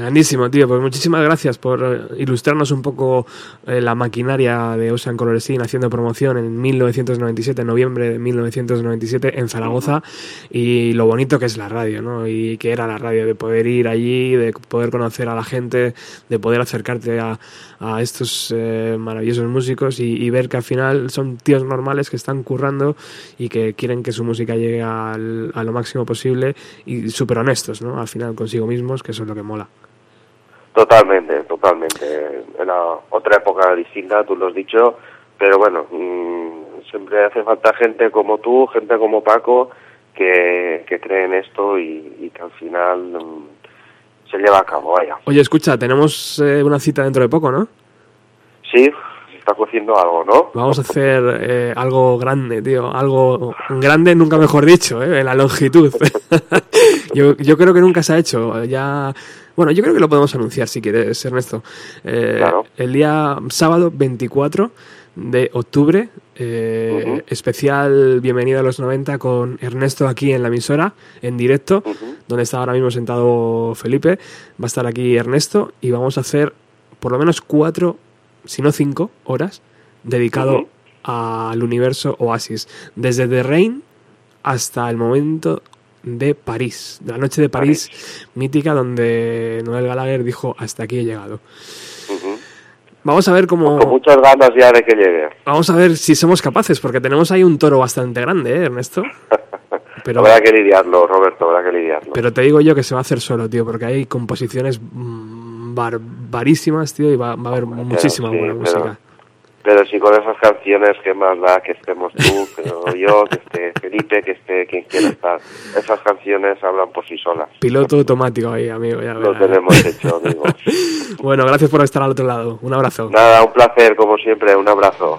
Grandísimo, tío. Pues muchísimas gracias por eh, ilustrarnos un poco eh, la maquinaria de Ocean Coloresín haciendo promoción en 1997, en noviembre de 1997 en Zaragoza y lo bonito que es la radio, ¿no? Y que era la radio, de poder ir allí, de poder conocer a la gente, de poder acercarte a, estos eh, maravillosos músicos y, y ver que al final son tíos normales que están currando y que quieren que su música llegue al- a lo máximo posible y súper honestos, ¿no? Al final consigo mismos, que eso es lo que mola. Totalmente, totalmente. Era otra época distinta, tú lo has dicho, pero bueno, mm, siempre hace falta gente como tú, gente como Paco, que, que cree en esto y, y que al final mm, se lleva a cabo, vaya. Oye, escucha, tenemos eh, una cita dentro de poco, ¿no? Sí, se está cociendo algo, ¿no? Vamos a hacer eh, algo grande, tío. Algo grande, nunca mejor dicho, ¿eh? en la longitud. yo, yo creo que nunca se ha hecho. Ya. Bueno, yo creo que lo podemos anunciar si quieres, Ernesto. Eh, Claro. El día sábado 24 de octubre, eh, especial Bienvenida a los 90 con Ernesto aquí en la emisora, en directo, donde está ahora mismo sentado Felipe. Va a estar aquí Ernesto y vamos a hacer por lo menos cuatro, si no cinco horas, dedicado al universo Oasis. Desde The Rain hasta el momento de París, de la noche de París, mítica, donde Noel Gallagher dijo hasta aquí he llegado. Vamos a ver cómo. Con muchas ganas ya de que llegue. Vamos a ver si somos capaces, porque tenemos ahí un toro bastante grande, ¿eh, Ernesto? Pero, habrá que lidiarlo, Roberto, habrá que lidiarlo. pero te digo yo que se va a hacer solo, tío, porque hay composiciones mm, barbarísimas, tío, y va, va a haber muchísima sí, buena música. Pero si con esas canciones, que más da que estemos tú, que yo, que esté Felipe, que esté quien quiera estar? Esas canciones hablan por sí solas. Piloto automático ahí, amigo. Ya Lo tenemos hecho, amigos. Bueno, gracias por estar al otro lado. Un abrazo. Nada, un placer, como siempre. Un abrazo.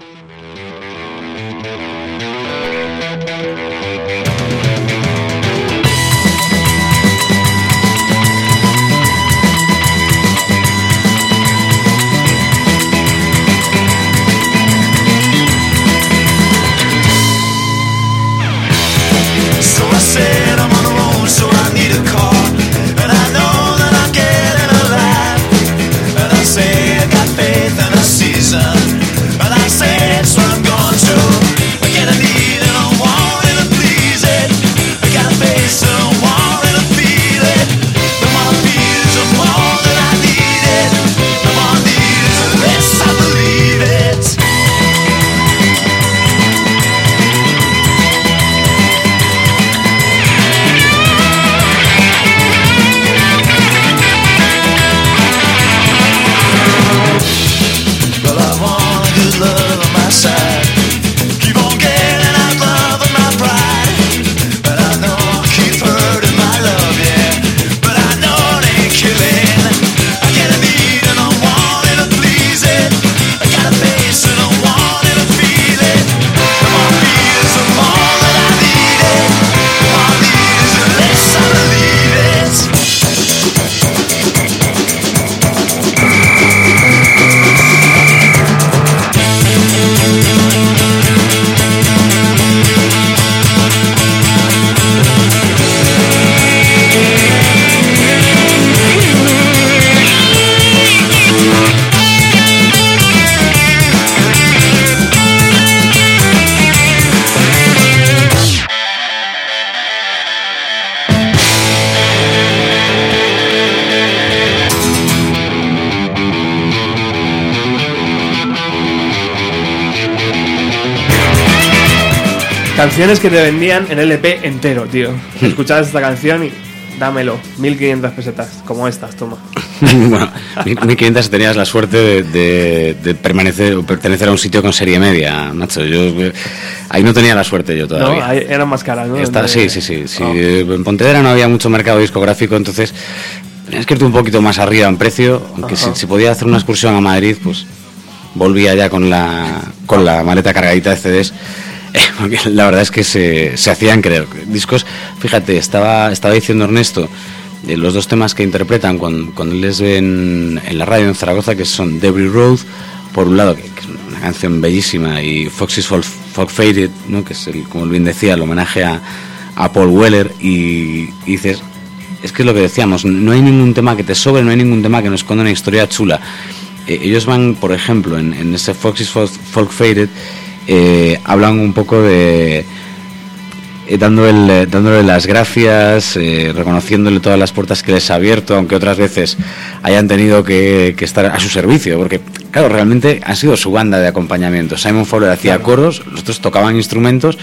Canciones que te vendían en LP entero, tío. Escuchabas esta canción y dámelo, 1500 pesetas, como estas, toma. bueno, 1500 tenías la suerte de, de- de permanecer o pertenecer a un sitio con serie media, macho. Yo eh, ahí no tenía la suerte yo No, todavía. Ahí eran más caras, ¿no? De- sí, sí, sí. sí. Oh. Eh, En Pontevedra no había mucho mercado discográfico, entonces tenías que irte un poquito más arriba en precio, aunque si, si podía hacer una excursión a Madrid, pues volvía ya con la, con la maleta cargadita de CDs. Eh, Porque la verdad es que se, se hacían creer. Discos, fíjate, estaba, estaba diciendo Ernesto, de los dos temas que interpretan cuando, cuando les ven en la radio en Zaragoza, que son Debris Road, por un lado, que, que es una canción bellísima, y Foxy's Folk, Faded, ¿no? que es, el, como bien decía, el homenaje a, a Paul Weller, y, y dices, es que es lo que decíamos, no hay ningún tema que te sobre, no hay ningún tema que nos esconda una historia chula. Eh, ellos van, por ejemplo, en, en ese Foxy's Folk Faded, eh, hablan un poco de eh, dando el- eh, dándole las gracias, eh, reconociéndole todas las puertas que les ha abierto, aunque otras veces hayan tenido que, que estar a su servicio, porque claro, realmente ha sido su banda de acompañamiento. Simon Fowler hacía coros, los otros tocaban instrumentos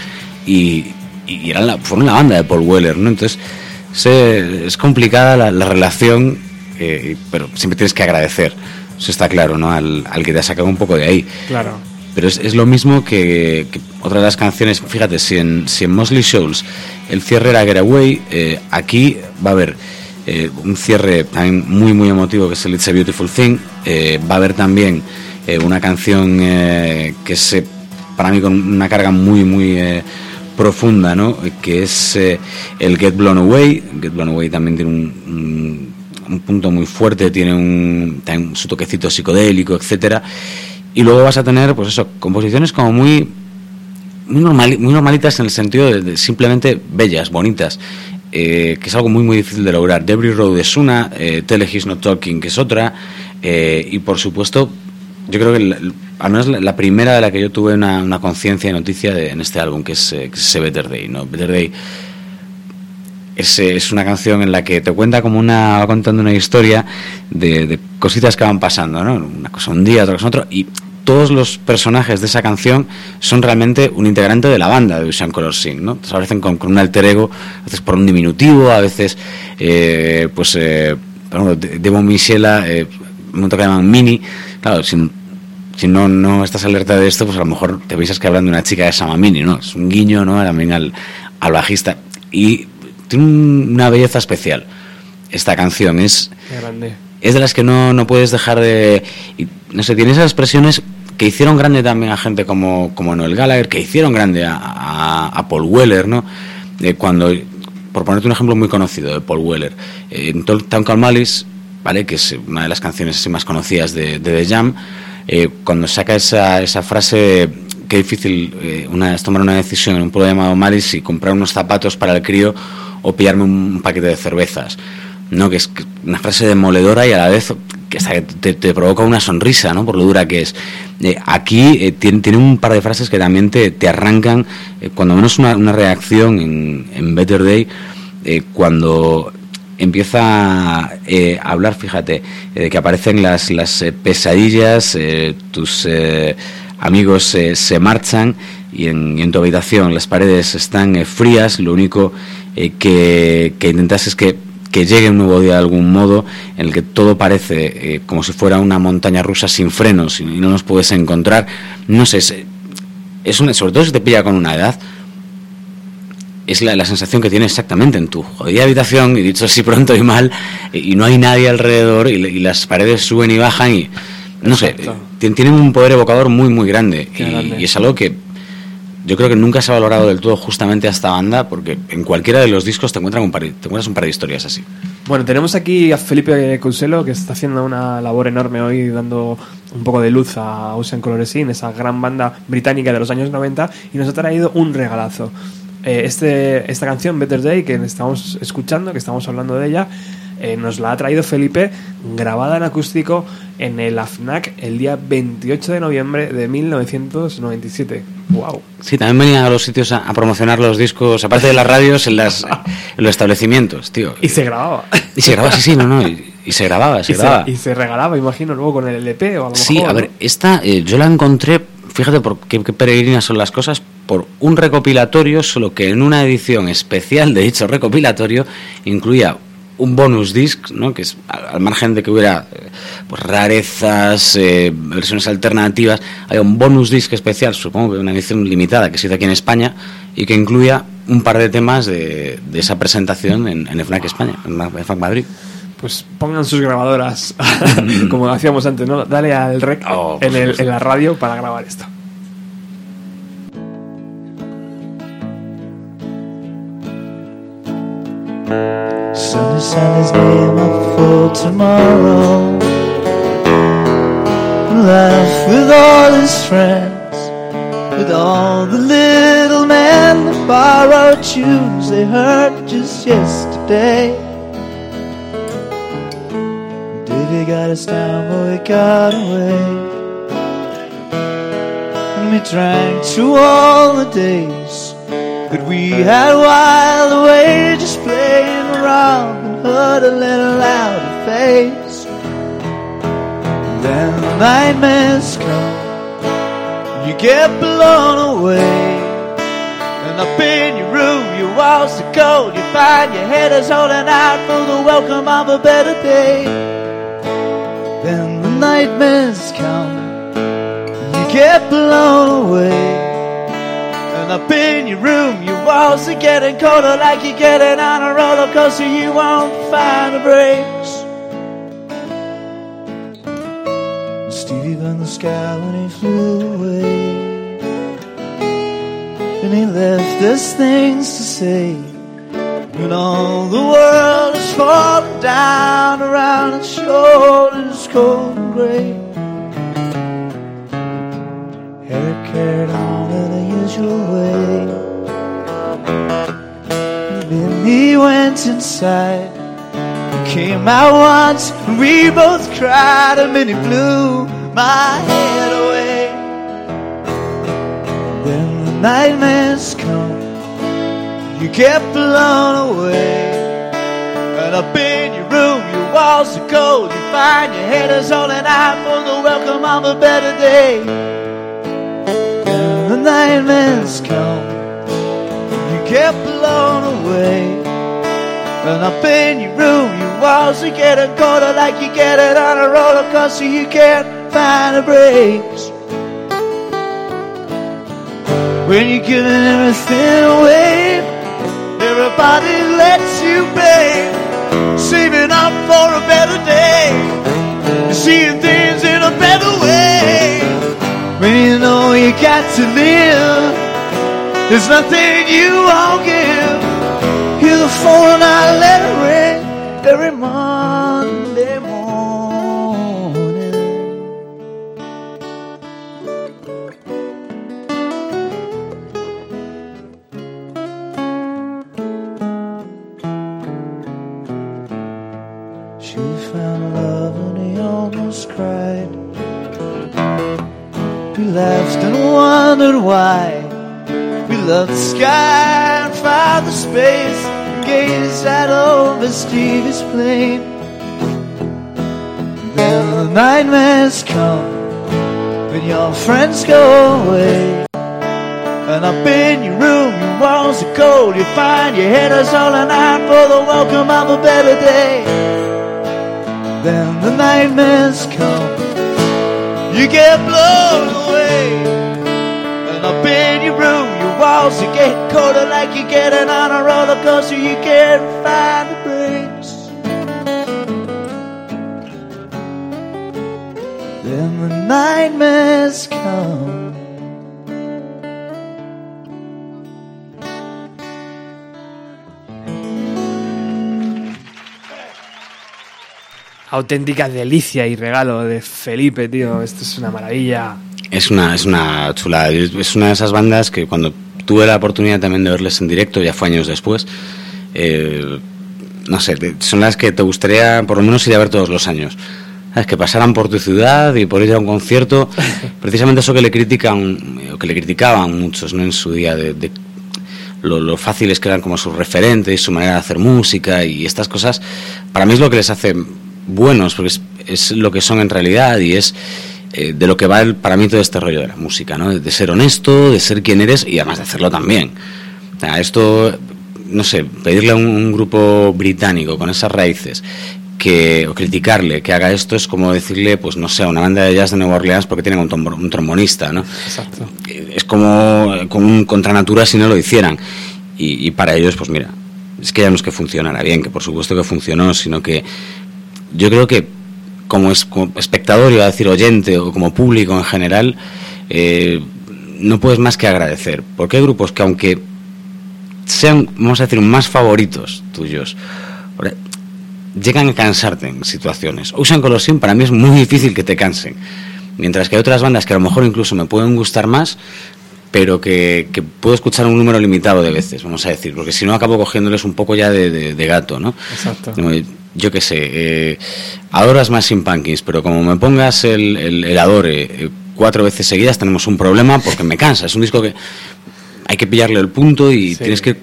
y, y eran la, fueron la banda de Paul Weller, ¿no? Entonces se- es complicada la, la relación, eh, pero siempre tienes que agradecer, eso está claro, ¿no? Al, al que te ha sacado un poco de ahí. Claro. Pero es, es lo mismo que, que otra de las canciones. Fíjate, si en, si en Mosley Shoals el cierre era Getaway, eh, aquí va a haber eh, un cierre también muy, muy emotivo que es el It's a Beautiful Thing. Eh, va a haber también eh, una canción que es eh, para mí con una carga muy, muy profunda, ¿no? Que es el Get Blown Away. Get Blown Away también tiene un, un- un punto muy fuerte, tiene un, también su toquecito psicodélico, etcétera. Y luego vas a tener, pues eso, composiciones como muy muy, normali- muy normalitas en el sentido de, simplemente bellas, bonitas, eh, que es algo muy muy difícil de lograr. Debris Road es una, eh, Tell He's Not Talking que es otra, eh, y por supuesto, yo creo que al menos la, primera de la que yo tuve una, una conciencia y noticia de- en este álbum, que es, eh, que es Better Day, ¿no? Better Day es, eh, es una canción en la que te cuenta como una, va contando una historia de, de cositas que van pasando, ¿no? Una cosa un día, otra cosa otro, y todos los personajes de esa canción son realmente un integrante de la banda de Ocean Color Sing, ¿no? Entonces, aparecen con, con un alter ego, a veces por un diminutivo, a veces, eh, pues, eh, por ejemplo, De- Devon Michela, eh, un momento que llaman Mini, claro, si no, no estás alerta de esto, pues a lo mejor te piensas que hablan de una chica que se llama Mini, ¿no? Es un guiño, ¿no? También al, al bajista. Y tiene un- una belleza especial esta canción. Es, grande. es de las que no, no puedes dejar de... y, no sé, tiene esas expresiones que hicieron grande también a gente como, como Noel Gallagher, que hicieron grande a, a- a Paul Weller, ¿no? Eh, cuando, por ponerte un ejemplo muy conocido de Paul Weller, eh, en Town Call Malice, ¿vale? que es una de las canciones así más conocidas de, de The Jam, eh, cuando saca esa, esa frase qué difícil una, es tomar una decisión en un pueblo llamado Malice y comprar unos zapatos para el crío o pillarme un paquete de cervezas. ¿no? que es una frase demoledora y a la vez que te, te provoca una sonrisa, ¿no? por lo dura que es. Eh, aquí eh, tiene, un par de frases que también te, te arrancan, eh, cuando menos una, una reacción en, Better Day, cuando empieza a hablar, fíjate, que aparecen las, las pesadillas, tus amigos se marchan y en, y en tu habitación las paredes están frías, lo único eh, que, que intentas es que, que llegue un nuevo día de algún modo en el que todo parece eh, como si fuera una montaña rusa sin frenos y no nos puedes encontrar. No sé, es, es una, sobre todo si te pilla con una edad, es la, la sensación que tienes exactamente en tu jodida habitación, y dicho así pronto y mal, y, y no hay nadie alrededor, y, las paredes suben y bajan, y no sé, Exacto. tienen un poder evocador muy, muy grande, y, grande. y es algo que yo creo que nunca se ha valorado del todo justamente a esta banda, porque en cualquiera de los discos te, encuentran un par, de- te encuentras un par de historias así. Bueno, tenemos aquí a Felipe Couselo que está haciendo una labor enorme hoy dando un poco de luz a Ocean Coloresin, esa gran banda británica de los años 90 y nos ha traído un regalazo. Eh, este, esta canción, Better Day, que estamos escuchando, que estamos hablando de ella, eh, nos la ha traído Felipe grabada en acústico en el AFNAC el día 28 de noviembre de 1997. ¡Wow! Sí, también venían a los sitios a, a promocionar los discos, aparte de las radios, en, las, en los establecimientos, tío. Y se grababa. Y se grababa, sí, sí, no, no, y, y se grababa, se Y grababa. se, y se regalaba, imagino, luego con el LP o a lo Sí, mejor, a ¿no? ver, esta eh, yo la encontré, fíjate por qué, qué peregrinas son las cosas, por un recopilatorio, solo que en una edición especial de dicho recopilatorio incluía un bonus disc, ¿no? que es al al margen de que hubiera eh, pues, rarezas, eh, versiones alternativas, hay un bonus disc especial, supongo que una edición limitada que se hizo aquí en España y que incluía un par de temas de, de esa presentación en, en FNAC España, en FNAC Madrid. Pues pongan sus grabadoras, como hacíamos antes, ¿no? Dale al rec Oh, por en, el- en la radio para grabar esto. Sunny, Sunny's name up for tomorrow. Laugh with all his friends, with all the little men that borrowed tunes they heard just yesterday. Davy got us down, but we got away. And we drank to all the days that we had while away just playing around and huddling loud and face. Then the nightmares come, you get blown away. And up in your room, your walls are cold, you find your head is holding out for the welcome of a better day. Then the nightmares come, you get blown away. And up in your room, your walls are getting colder like you're getting on a roller coaster. You won't find the brakes. Stevie burned the sky when he flew away. And he left us things to say. When all the world is falling down around its shoulders, cold and gray. Eric carried on in the way. Then he went inside. Came out once, we both cried, and then he blew my head away. Then the nightmares come, you get blown away. And up in your room, your walls are cold, you find your head is all holding out for the welcome of a better day. Nightmares come, you get blown away. And up in your room, your walls are getting colder like you get it on a roller coaster. You can't find the brakes. When you're giving everything away, everybody lets you pay. Saving up for a better day, seeing things in a better way. When you know you got to live, there's nothing you won't give. Hear the phone, I let it ring every Monday We and wondered why. We loved the sky and farther space and gazed out over Stevie's plane. Then the nightmares come when your friends go away. And up in your room, your walls are cold. You find your head is holding out for the welcome of a better day. Then the nightmares come, you get blown away. And up in your room, your walls are getting colder like you're getting on a roller coaster. You can't find the brakes. Then the nightmares come. Auténtica delicia y regalo de Felipe, tío. Esto es una maravilla. Es una, es una chula, es una de esas bandas que cuando tuve la oportunidad también de verles en directo, ya fue años después, eh, no sé, son las que te gustaría por lo menos ir a ver todos los años. ¿Sabes? Que pasaran por tu ciudad y por ir a un concierto, precisamente eso que le critican, o que le criticaban muchos ¿no? en su día, de, de lo, lo fáciles que eran como sus referentes, su manera de hacer música y estas cosas, para mí es lo que les hace buenos, porque es, es lo que son en realidad y es eh, de lo que va el, para mí todo este rollo de la música, ¿no? De ser honesto, de ser quien eres y además de hacerlo también. O sea, esto, no sé, pedirle a un, un grupo británico con esas raíces que, o criticarle que haga esto es como decirle, pues no sé, a una banda de jazz de Nueva Orleans porque tienen un, trombonista, ¿no? Exacto. Es como, como un contra natura si no lo hicieran. Y, y para ellos, pues mira, es que ya no es que funcionara bien, que por supuesto que funcionó, sino que yo creo que como, es, como espectador, iba a decir oyente o como público en general, eh, no puedes más que agradecer. Porque hay grupos que aunque sean, vamos a decir, más favoritos tuyos, llegan a cansarte en situaciones. Usan Colosseum para mí es muy difícil que te cansen. Mientras que hay otras bandas que a lo mejor incluso me pueden gustar más, pero que, que puedo escuchar un número limitado de veces, vamos a decir, porque si no acabo cogiéndoles un poco ya de, de- de gato, ¿no? Exacto. Yo qué sé, eh, ahora es más sin Pumpkins, pero como me pongas el, el, el Adore eh, cuatro veces seguidas tenemos un problema porque me cansa. Es un disco que hay que pillarle el punto y Sí. tienes que ir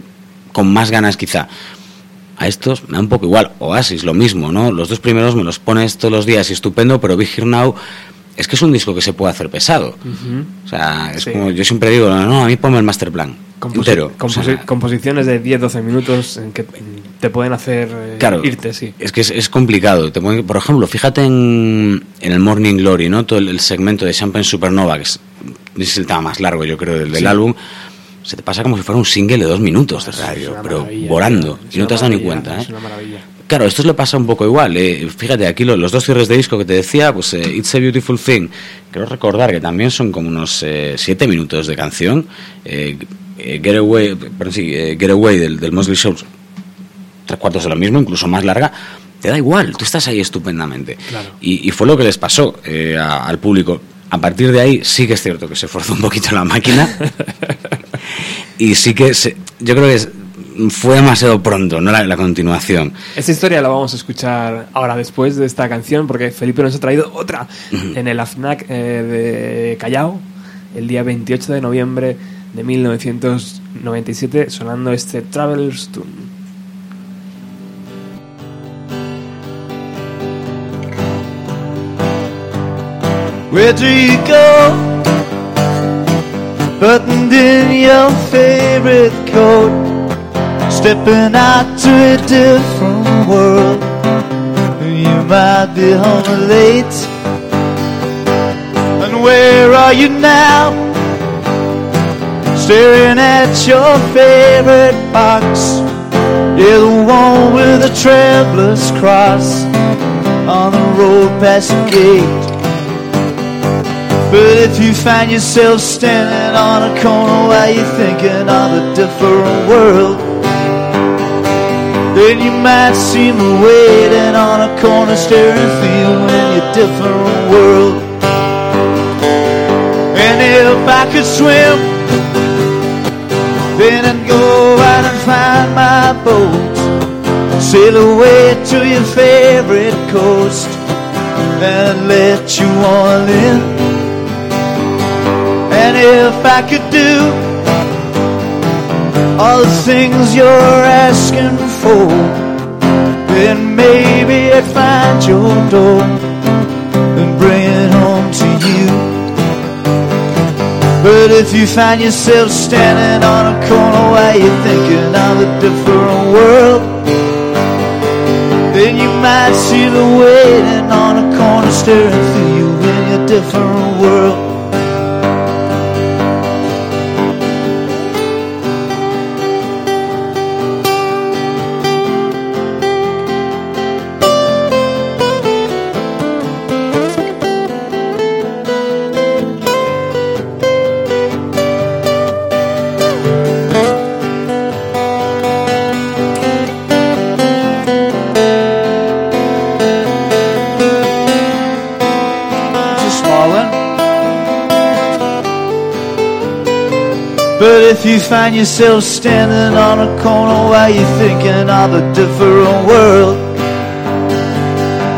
con más ganas quizá. A estos me da un poco igual. Oasis, lo mismo, ¿no? Los dos primeros me los pones todos los días y estupendo, pero Big Here Now es que es un disco que se puede hacer pesado. O sea, es Sí. como yo siempre digo, no, no, a mí ponme el master plan Composi- entero. O composi- sea, composiciones de 10-12 minutos en que te pueden hacer eh, Claro. irte, sí. Es que es, es complicado. Te ponen- por ejemplo, fíjate en, en el Morning Glory, ¿no? Todo el, el segmento de Champagne Supernova, que es, es el tema más largo, yo creo, del, del Sí. álbum. Se te pasa como si fuera un single de dos minutos de radio, pero volando. Y no te has dado ni cuenta, ¿eh? Es una maravilla. Claro, esto le pasa un poco igual. eh. Fíjate, aquí lo- los dos cierres de disco que te decía, pues eh, It's a Beautiful Thing, quiero recordar que también son como unos eh, siete minutos de canción. Eh, eh, Get Away, perdón, sí, Get Away del, del Mosley Show, tres cuartos de lo mismo, incluso más larga. Te da igual, tú estás ahí estupendamente. Claro. Y, y fue lo que les pasó eh, a- al público. A partir de ahí sí que es cierto que se forzó un poquito la máquina. y sí que se- yo creo que es- fue demasiado pronto, ¿no? La, la continuación. Esta historia la vamos a escuchar ahora después de esta canción porque Felipe nos ha traído otra en el AFNAC eh, de Callao el día 28 de noviembre de 1997 sonando este Traveler's Tune. Where do you go? Buttoned in your favorite coat, stepping out to a different world. You might be home late. And where are you now? Staring at your favorite box. Yeah, the one with the traveler's cross on the road past the gate. But if you find yourself standing on a corner while you're thinking of a different world, then you might see me waiting on a corner staring you in your different world. And if I could swim, then I'd go out and find my boat, sail away to your favorite coast, and let you all in. And if I could do all the things you're asking for, then maybe I'd find your door and bring it home to you. But if you find yourself standing on a corner while you're thinking of a different world, then you might see the waiting on a corner staring through you in your different world. Find yourself standing on a corner while you're thinking of a different world,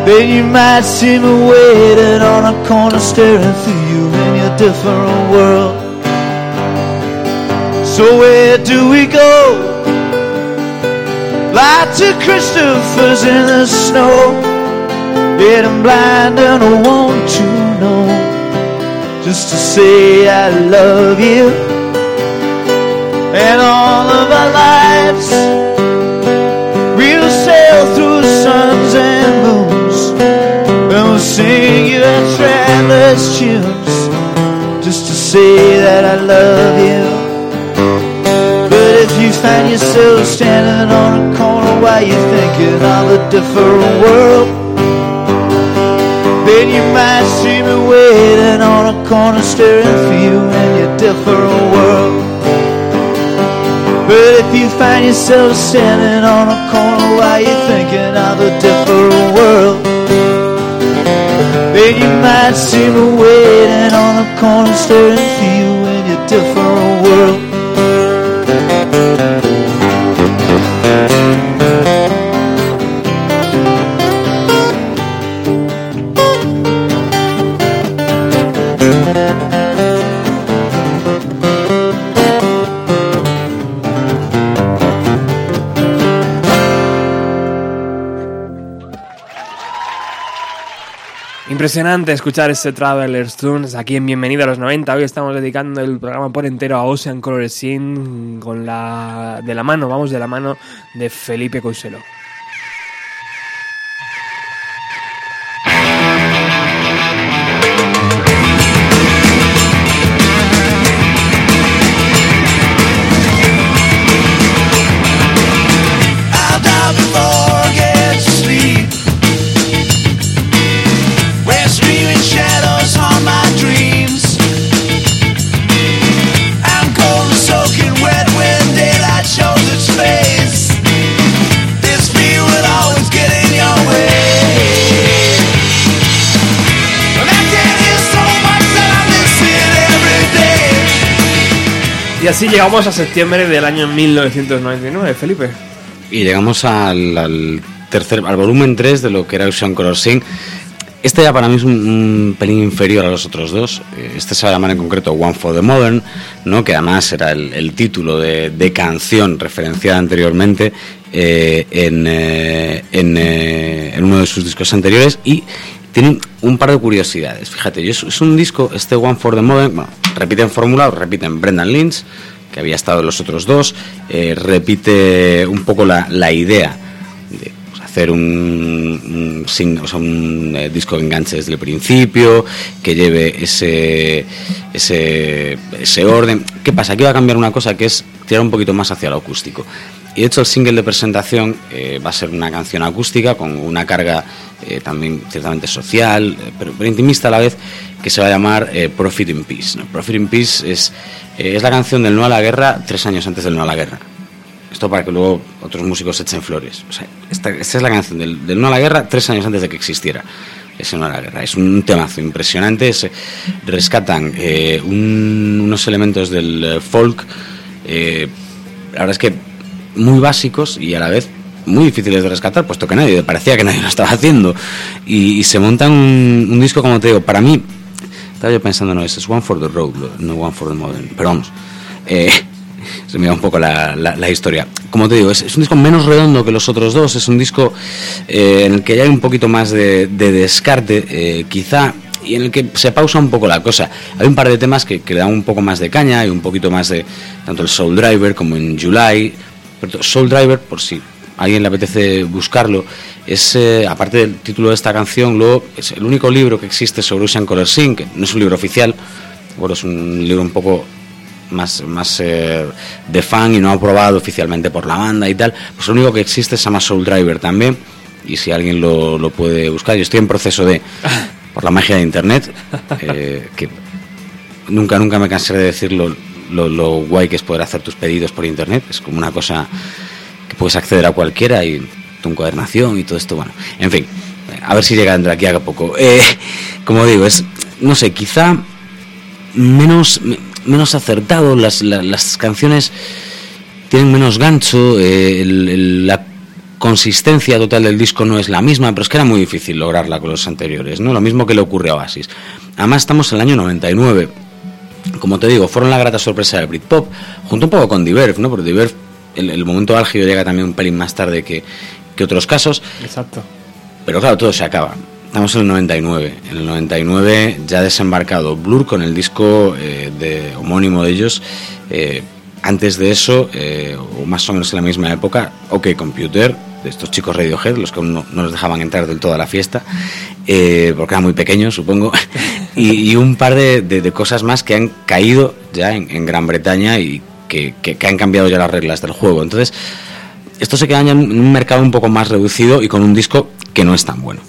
then you might see me waiting on a corner staring through you in your different world. So where do we go? Light to Christopher's in the snow. Yet I'm blind and I want to know just to say I love you. And all of our lives we'll sail through suns and moons, and we'll sing you travelers' tunes, just to say that I love you. But if you find yourself standing on a corner while you're thinking of a different world, then you might see me waiting on a corner staring for you in your different world. But if you find yourself standing on a corner while you're thinking of a different world, then you might see me waiting on a corner staring for you in your different world. Impresionante escuchar este Traveler's Tunes aquí en Bienvenido a los 90. Hoy estamos dedicando el programa por entero a Ocean Color Scene con la de la mano, vamos de la mano de Felipe Couselo. Así llegamos a septiembre del año 1999, Felipe. Y llegamos al, tercer, al volumen 3 de lo que era Ocean Color. Este ya para mí es un, pelín inferior a los otros dos. Eh, Este se va a llamar en concreto One for the Modern, ¿no? que además era el, título de, canción referenciada anteriormente en, eh, en, eh, en uno de sus discos anteriores y tiene un par de curiosidades. Fíjate, es, un disco, este One for the Modern, bueno, repiten fórmula, repiten Brendan Lynch, que había estado en los otros dos, eh, repite un poco la, la idea de pues, hacer un, sing- o sea, un, eh, disco que enganche desde el principio, que lleve ese, ese, ese orden. ¿Qué pasa? Aquí va a cambiar una cosa que es tirar un poquito más hacia lo acústico. Y de hecho el single de presentación eh, va a ser una canción acústica con una carga eh, también ciertamente social, eh, pero, pero intimista a la vez, que se va a llamar eh, Profit in Peace. ¿no? Profit in Peace es, eh, es la canción del No a la Guerra tres años antes del No a la Guerra. Esto para que luego otros músicos echen flores. O sea, esta, esta es la canción del, del No a la Guerra tres años antes de que existiera ese No a la Guerra. Es un temazo impresionante. Se rescatan eh, un- unos elementos del eh, folk. eh, la verdad es que muy básicos y a la vez muy difíciles de rescatar, puesto que nadie, parecía que nadie lo estaba haciendo. Y, y se montan un, un disco, como te digo, para mí, estaba yo pensando, no, es One for the Road, no One for the Modern, pero vamos, eh, se me da un poco la, la- la historia. Como te digo, es, es un disco menos redondo que los otros dos, es un disco eh, en el que ya hay un poquito más de, de descarte, eh, quizá, y en el que se pausa un poco la cosa. Hay un par de temas que, que le dan un poco más de caña y un poquito más de, tanto el Soul Driver como en July, Soul Driver, por si alguien le apetece buscarlo, es, eh, aparte del título de esta canción, luego es el único libro que existe sobre Ocean Color Sing, que no es un libro oficial, bueno, es un libro un poco más, más eh, de fan y no aprobado oficialmente por la banda y tal, pues lo único que existe se llama Soul Driver también, y si alguien lo, lo puede buscar, yo estoy en proceso de, por la magia de Internet, eh, que nunca, nunca me cansaré de decir lo, lo, guay que es poder hacer tus pedidos por Internet, es como una cosa que puedes acceder a cualquiera y tu encuadernación y todo esto, bueno, en fin, a ver si llega de aquí a poco. Eh, como digo, es, no sé, quizá menos, me- menos acertado, las, la- las canciones tienen menos gancho, eh, la consistencia total del disco no es la misma, pero es que era muy difícil lograrla con los anteriores, ¿no? Lo mismo que le ocurre a Oasis. Además estamos en el año 99. Como te digo, fueron la grata sorpresa del Britpop, junto un poco con Diverve, ¿no? Porque Diverve, el, el momento álgido llega también un pelín más tarde que, que otros casos, Exacto. pero claro, todo se acaba. Estamos en el 99. En el 99 ya ha desembarcado Blur con el disco eh, de homónimo de ellos. Eh, antes de eso, eh, o más o menos en la misma época, OK Computer, de estos chicos Radiohead, los que no, no los dejaban entrar del todo a la fiesta, eh, porque eran muy pequeños, supongo, y, y un par de, de- de cosas más que han caído ya en, en Gran Bretaña y que, que- que han cambiado ya las reglas del juego. Entonces, esto se queda ya en un mercado un poco más reducido y con un disco que no es tan bueno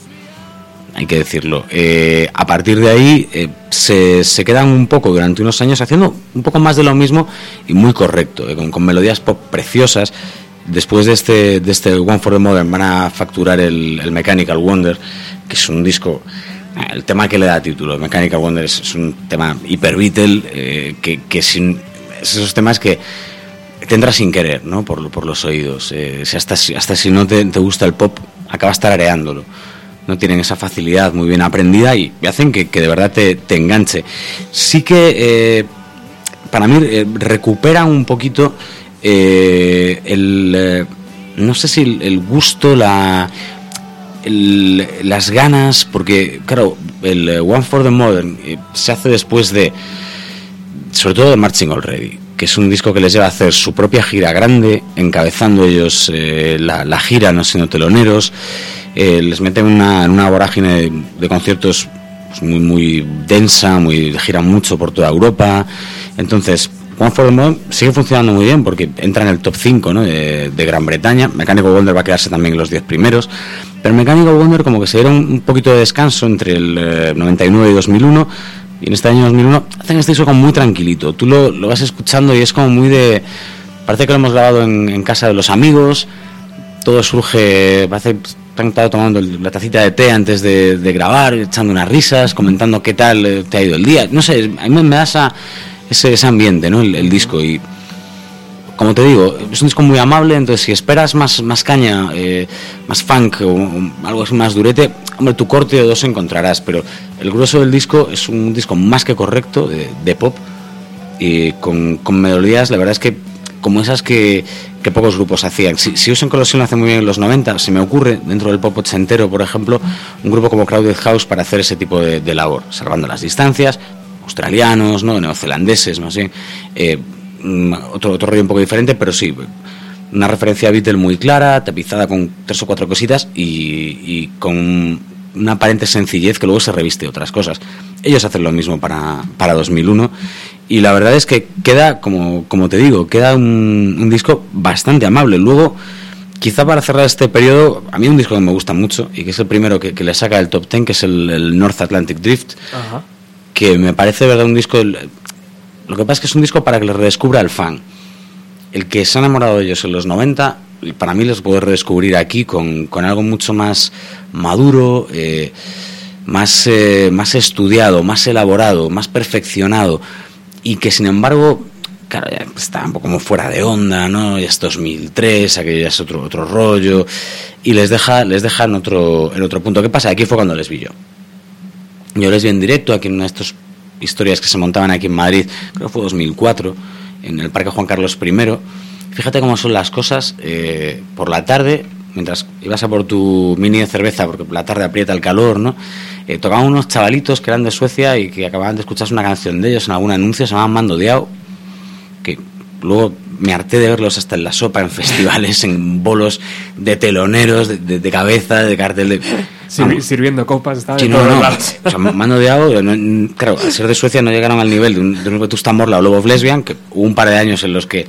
hay que decirlo. Eh, a partir de ahí eh, se, se quedan un poco durante unos años haciendo un poco más de lo mismo y muy correcto, con, con melodías pop preciosas. Después de este, de este One for the Modern van a facturar el, Mechanical Wonder, que es un disco, eh, el tema que le da título, Mechanical Wonder es, un tema hiper Beatle, eh, que, que sin, es esos temas que te entra sin querer, ¿no? Por, por los oídos. Eh, hasta, hasta si no te, te gusta el pop, acabas tarareándolo. No tienen esa facilidad muy bien aprendida y hacen que, que de verdad te, te enganche. Sí que para mí eh, recupera un poquito eh, el. eh, no sé si el, gusto, la. el- las ganas, porque, claro, el eh, One for the Modern eh, se hace después de sobre todo de Marching Already, que es un disco que les lleva a hacer su propia gira grande, encabezando ellos la, la gira, no siendo teloneros, les meten una, en una vorágine de, de conciertos pues, muy, muy densa, muy giran mucho por toda Europa, entonces One for the Moon sigue funcionando muy bien porque entra en el top 5 ¿no? de, Gran Bretaña, Mecánico Wonder va a quedarse también en los 10 primeros, pero Mecánico Wonder como que se dieron un poquito de descanso entre el eh, 99 y 2001 y en este año 2001 hacen este disco como muy tranquilito. Tú lo, lo vas escuchando y es como muy de... Parece que lo hemos grabado en, casa de los amigos. Todo surge... Parece han estado tomando la tacita de té antes de, de grabar, echando unas risas, comentando qué tal eh, te ha ido el día. No sé, a mí me da esa- ese, ambiente, ¿no? El, disco. Y como te digo, es un disco muy amable, entonces si esperas más, más caña, eh, más funk o, algo así más durete, hombre, tu corte o dos encontrarás, pero el grueso del disco es un disco más que correcto de, pop y con, melodías, la verdad es que como esas que, que pocos grupos hacían. Si, si Usen Colosseum lo hace muy bien en los 90, se me ocurre, dentro del pop ochentero, por ejemplo, un grupo como Crowded House para hacer ese tipo de, de labor, salvando las distancias, australianos, ¿no? neozelandeses, no sé, eh, mm, otro, otro rollo un poco diferente, pero sí, una referencia a Beatle muy clara, tapizada con tres o cuatro cositas y, y con una aparente sencillez que luego se reviste otras cosas. Ellos hacen lo mismo para, para 2001 y la verdad es que queda, como, como te digo, queda un, un disco bastante amable. Luego, quizá para cerrar este periodo, a mí un disco que me gusta mucho y que es el primero que, que le saca del top 10, que es el, el North Atlantic Drift, Ajá. Que me parece verdad un disco... Lo que pasa es que es un disco para que le redescubra el fan. El que se ha enamorado de ellos en los 90, y para mí los puedo redescubrir aquí con, con algo mucho más maduro, eh, más, eh, más estudiado, más elaborado, más perfeccionado, y que sin embargo, claro, ya está un poco como fuera de onda, ¿no? Ya es 2003, aquello ya es otro, otro rollo, y les deja, les deja en, otro, en otro punto. ¿Qué pasa? Aquí fue cuando les vi yo. Yo les vi en directo aquí en una de estas historias que se montaban aquí en Madrid, creo que fue 2004, en el Parque Juan Carlos I. Fíjate cómo son las cosas, eh, por la tarde, mientras ibas a por tu mini de cerveza, porque por la tarde aprieta el calor, ¿no? Eh, tocaban unos chavalitos que eran de Suecia y que acababan de escucharse una canción de ellos en algún anuncio, se llamaban Mando Diao, que luego me harté de verlos hasta en la sopa, en festivales, en bolos de teloneros, de, de- de cabeza, de cartel de... Sirvi- sirviendo copas, estaba Sí, en no, no. O sea, Mando de Ao, no- claro, al ser de Suecia no llegaron al nivel de un, de un Vetusta Morla o Lobo of Lesbian, que hubo un par de años en los que,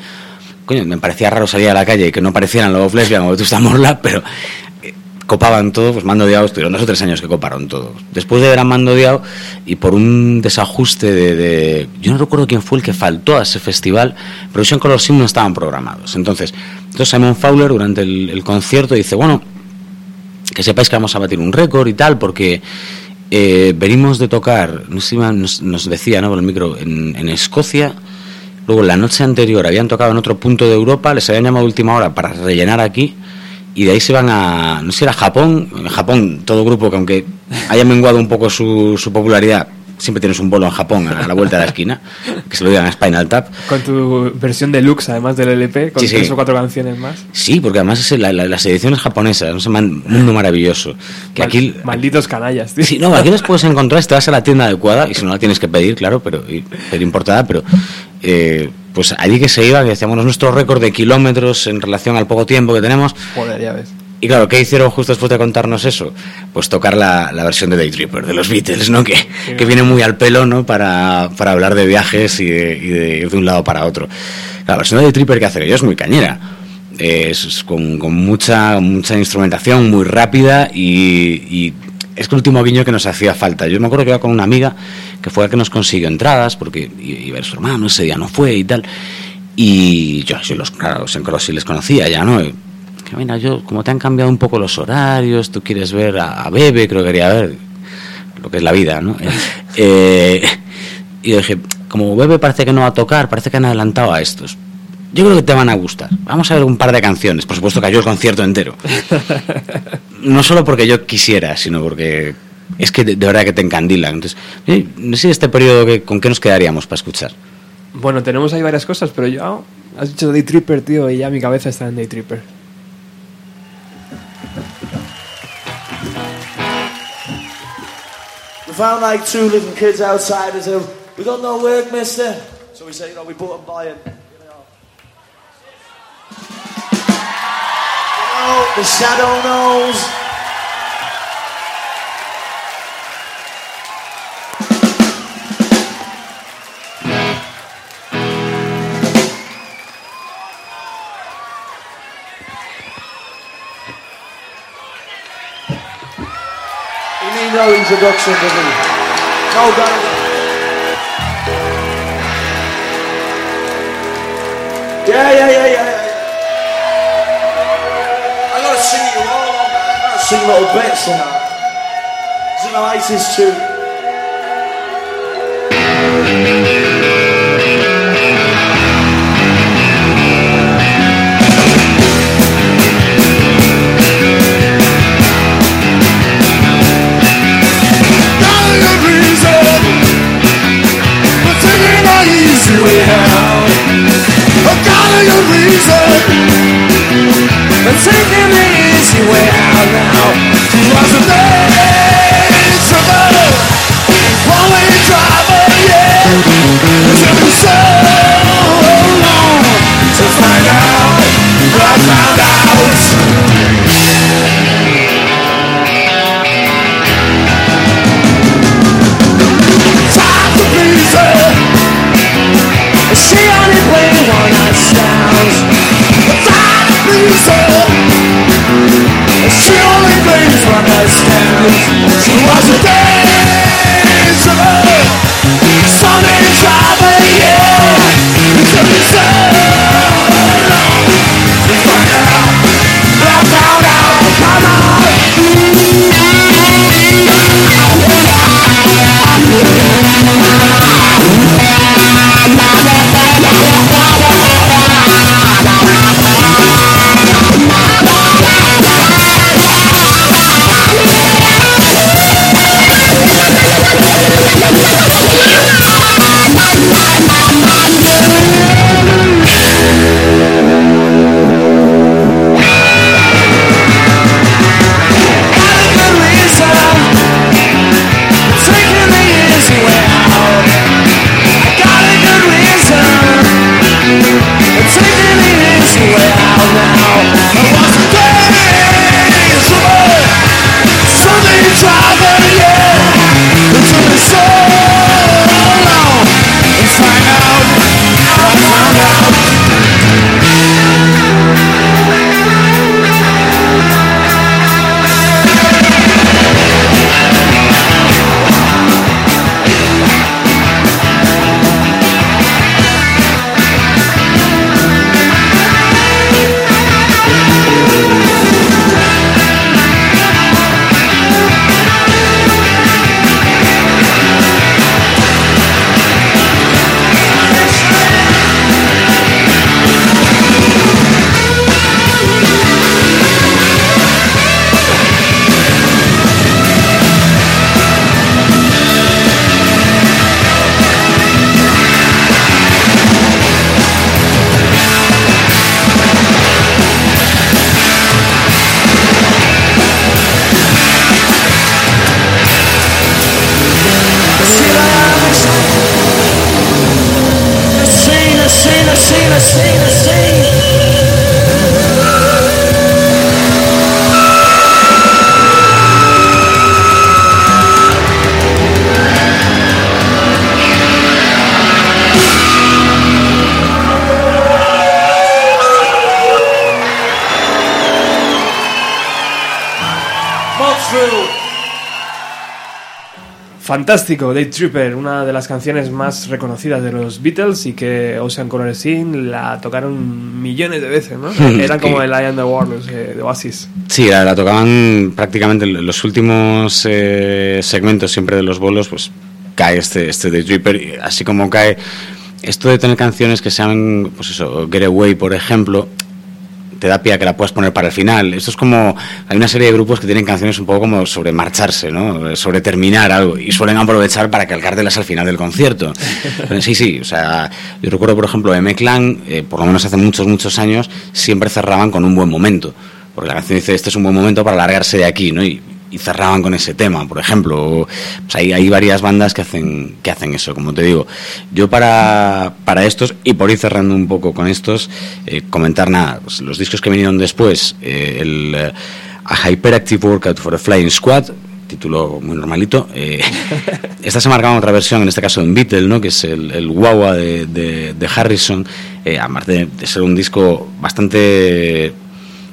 coño, me parecía raro salir a la calle y que no parecieran Lobo of Lesbian o Vetusta Morla, pero copaban todo, pues Mando de Ao estuvieron dos o tres años que coparon todo. Después de ver a Mando de Ao y por un desajuste de, de- Yo no recuerdo quién fue el que faltó a ese festival, pero Vision Color Sim no estaban programados. Entonces, entonces Simon Fowler durante el, concierto dice, bueno, que sepáis que vamos a batir un récord y tal, porque eh, venimos de tocar, nos, nos decía ¿no? por el micro, en, en Escocia, luego la noche anterior habían tocado en otro punto de Europa, les habían llamado a última hora para rellenar aquí, y de ahí se van a, no sé era Japón, en Japón todo grupo que aunque haya menguado un poco su, su popularidad, siempre tienes un bolo en Japón a la vuelta de la esquina, que se lo digan a Spinal Tap. Con tu versión deluxe, además del LP, con Sí, sí. tres o cuatro canciones más. Sí, porque además es la- la- las ediciones japonesas, man- mundo maravilloso. Que Mal- aquí, Malditos canallas, tío. Sí, no, aquí las puedes encontrar si te vas a la tienda adecuada y si no la tienes que pedir, claro, pero pedir importada, pero eh, pues allí que se iba, que decíamos "Es nuestro récord de kilómetros en relación al poco tiempo que tenemos. Joder, ya ves. Y claro, ¿qué hicieron justo después de contarnos eso? Pues tocar la, la versión de Day Tripper de los Beatles, ¿no? Que, que viene muy al pelo, ¿no? Para, para hablar de viajes y de, y de ir de un lado para otro. La versión de Day Tripper que hace ellos es muy cañera. Es, es con, con mucha, mucha instrumentación, muy rápida y, y es que el último guiño que nos hacía falta. Yo me acuerdo que iba con una amiga que fue la que nos consiguió entradas porque iba a ver su hermano, ese día no fue y tal. Y yo, yo los, claro, los Encros sí les conocía ya, ¿no? Y, que, mira, yo, como te han cambiado un poco los horarios, tú quieres ver a, a Bebe, creo que quería ver lo que es la vida, ¿no? Eh, y yo dije, como Bebe parece que no va a tocar, parece que han adelantado a estos. Yo creo que te van a gustar. Vamos a ver un par de canciones. Por supuesto cayó el concierto entero. No solo porque yo quisiera, sino porque es que de, de verdad que te encandilan. Entonces, eh, no sé este periodo que, con qué nos quedaríamos para escuchar. Bueno, tenemos ahí varias cosas, pero yo... Has dicho Day Tripper, tío, y ya mi cabeza está en Day Tripper. We found like two little kids outside and said, We got no work, mister. So we said, you know, we bought them by him. You know. You know, the shadow knows. We need no introduction, does he? No, guys. Yeah, yeah, yeah, yeah, yeah. I gotta sing you all on, man. I gotta sing little bits and that. It's an ISIS tune. Taking the easy way out now. Was a days traveler, one way driver, yeah. It took me Fantástico, Day Tripper, una de las canciones más reconocidas de los Beatles y que Ocean Color Scene la tocaron millones de veces, ¿no? Eran como el I Am the World eh, de Oasis. Sí, la, la tocaban prácticamente en los últimos eh, segmentos siempre de los bolos, pues cae este, este de Dripper, y así como cae esto de tener canciones que sean, pues eso, Get Away, por ejemplo, te da pie a que la puedas poner para el final. Esto es como, hay una serie de grupos que tienen canciones un poco como sobre marcharse, ¿no? Sobre terminar algo, y suelen aprovechar para calcártelas al final del concierto. Sí, sí, o sea, yo recuerdo, por ejemplo, M-Clan, eh, por lo menos hace muchos, muchos años, siempre cerraban con un buen momento. Porque la canción dice, este es un buen momento para largarse de aquí, ¿no? Y, y cerraban con ese tema, por ejemplo. Pues hay, hay varias bandas que hacen, que hacen eso, como te digo. Yo para, para estos, y por ir cerrando un poco con estos, eh, comentar nada, pues los discos que vinieron después, eh, el eh, A Hyperactive Workout for a Flying Squad, título muy normalito. esta se marcaba otra versión, en este caso en Beatle, ¿no? que es el, Wawa de, de- de Harrison, de, de ser un disco bastante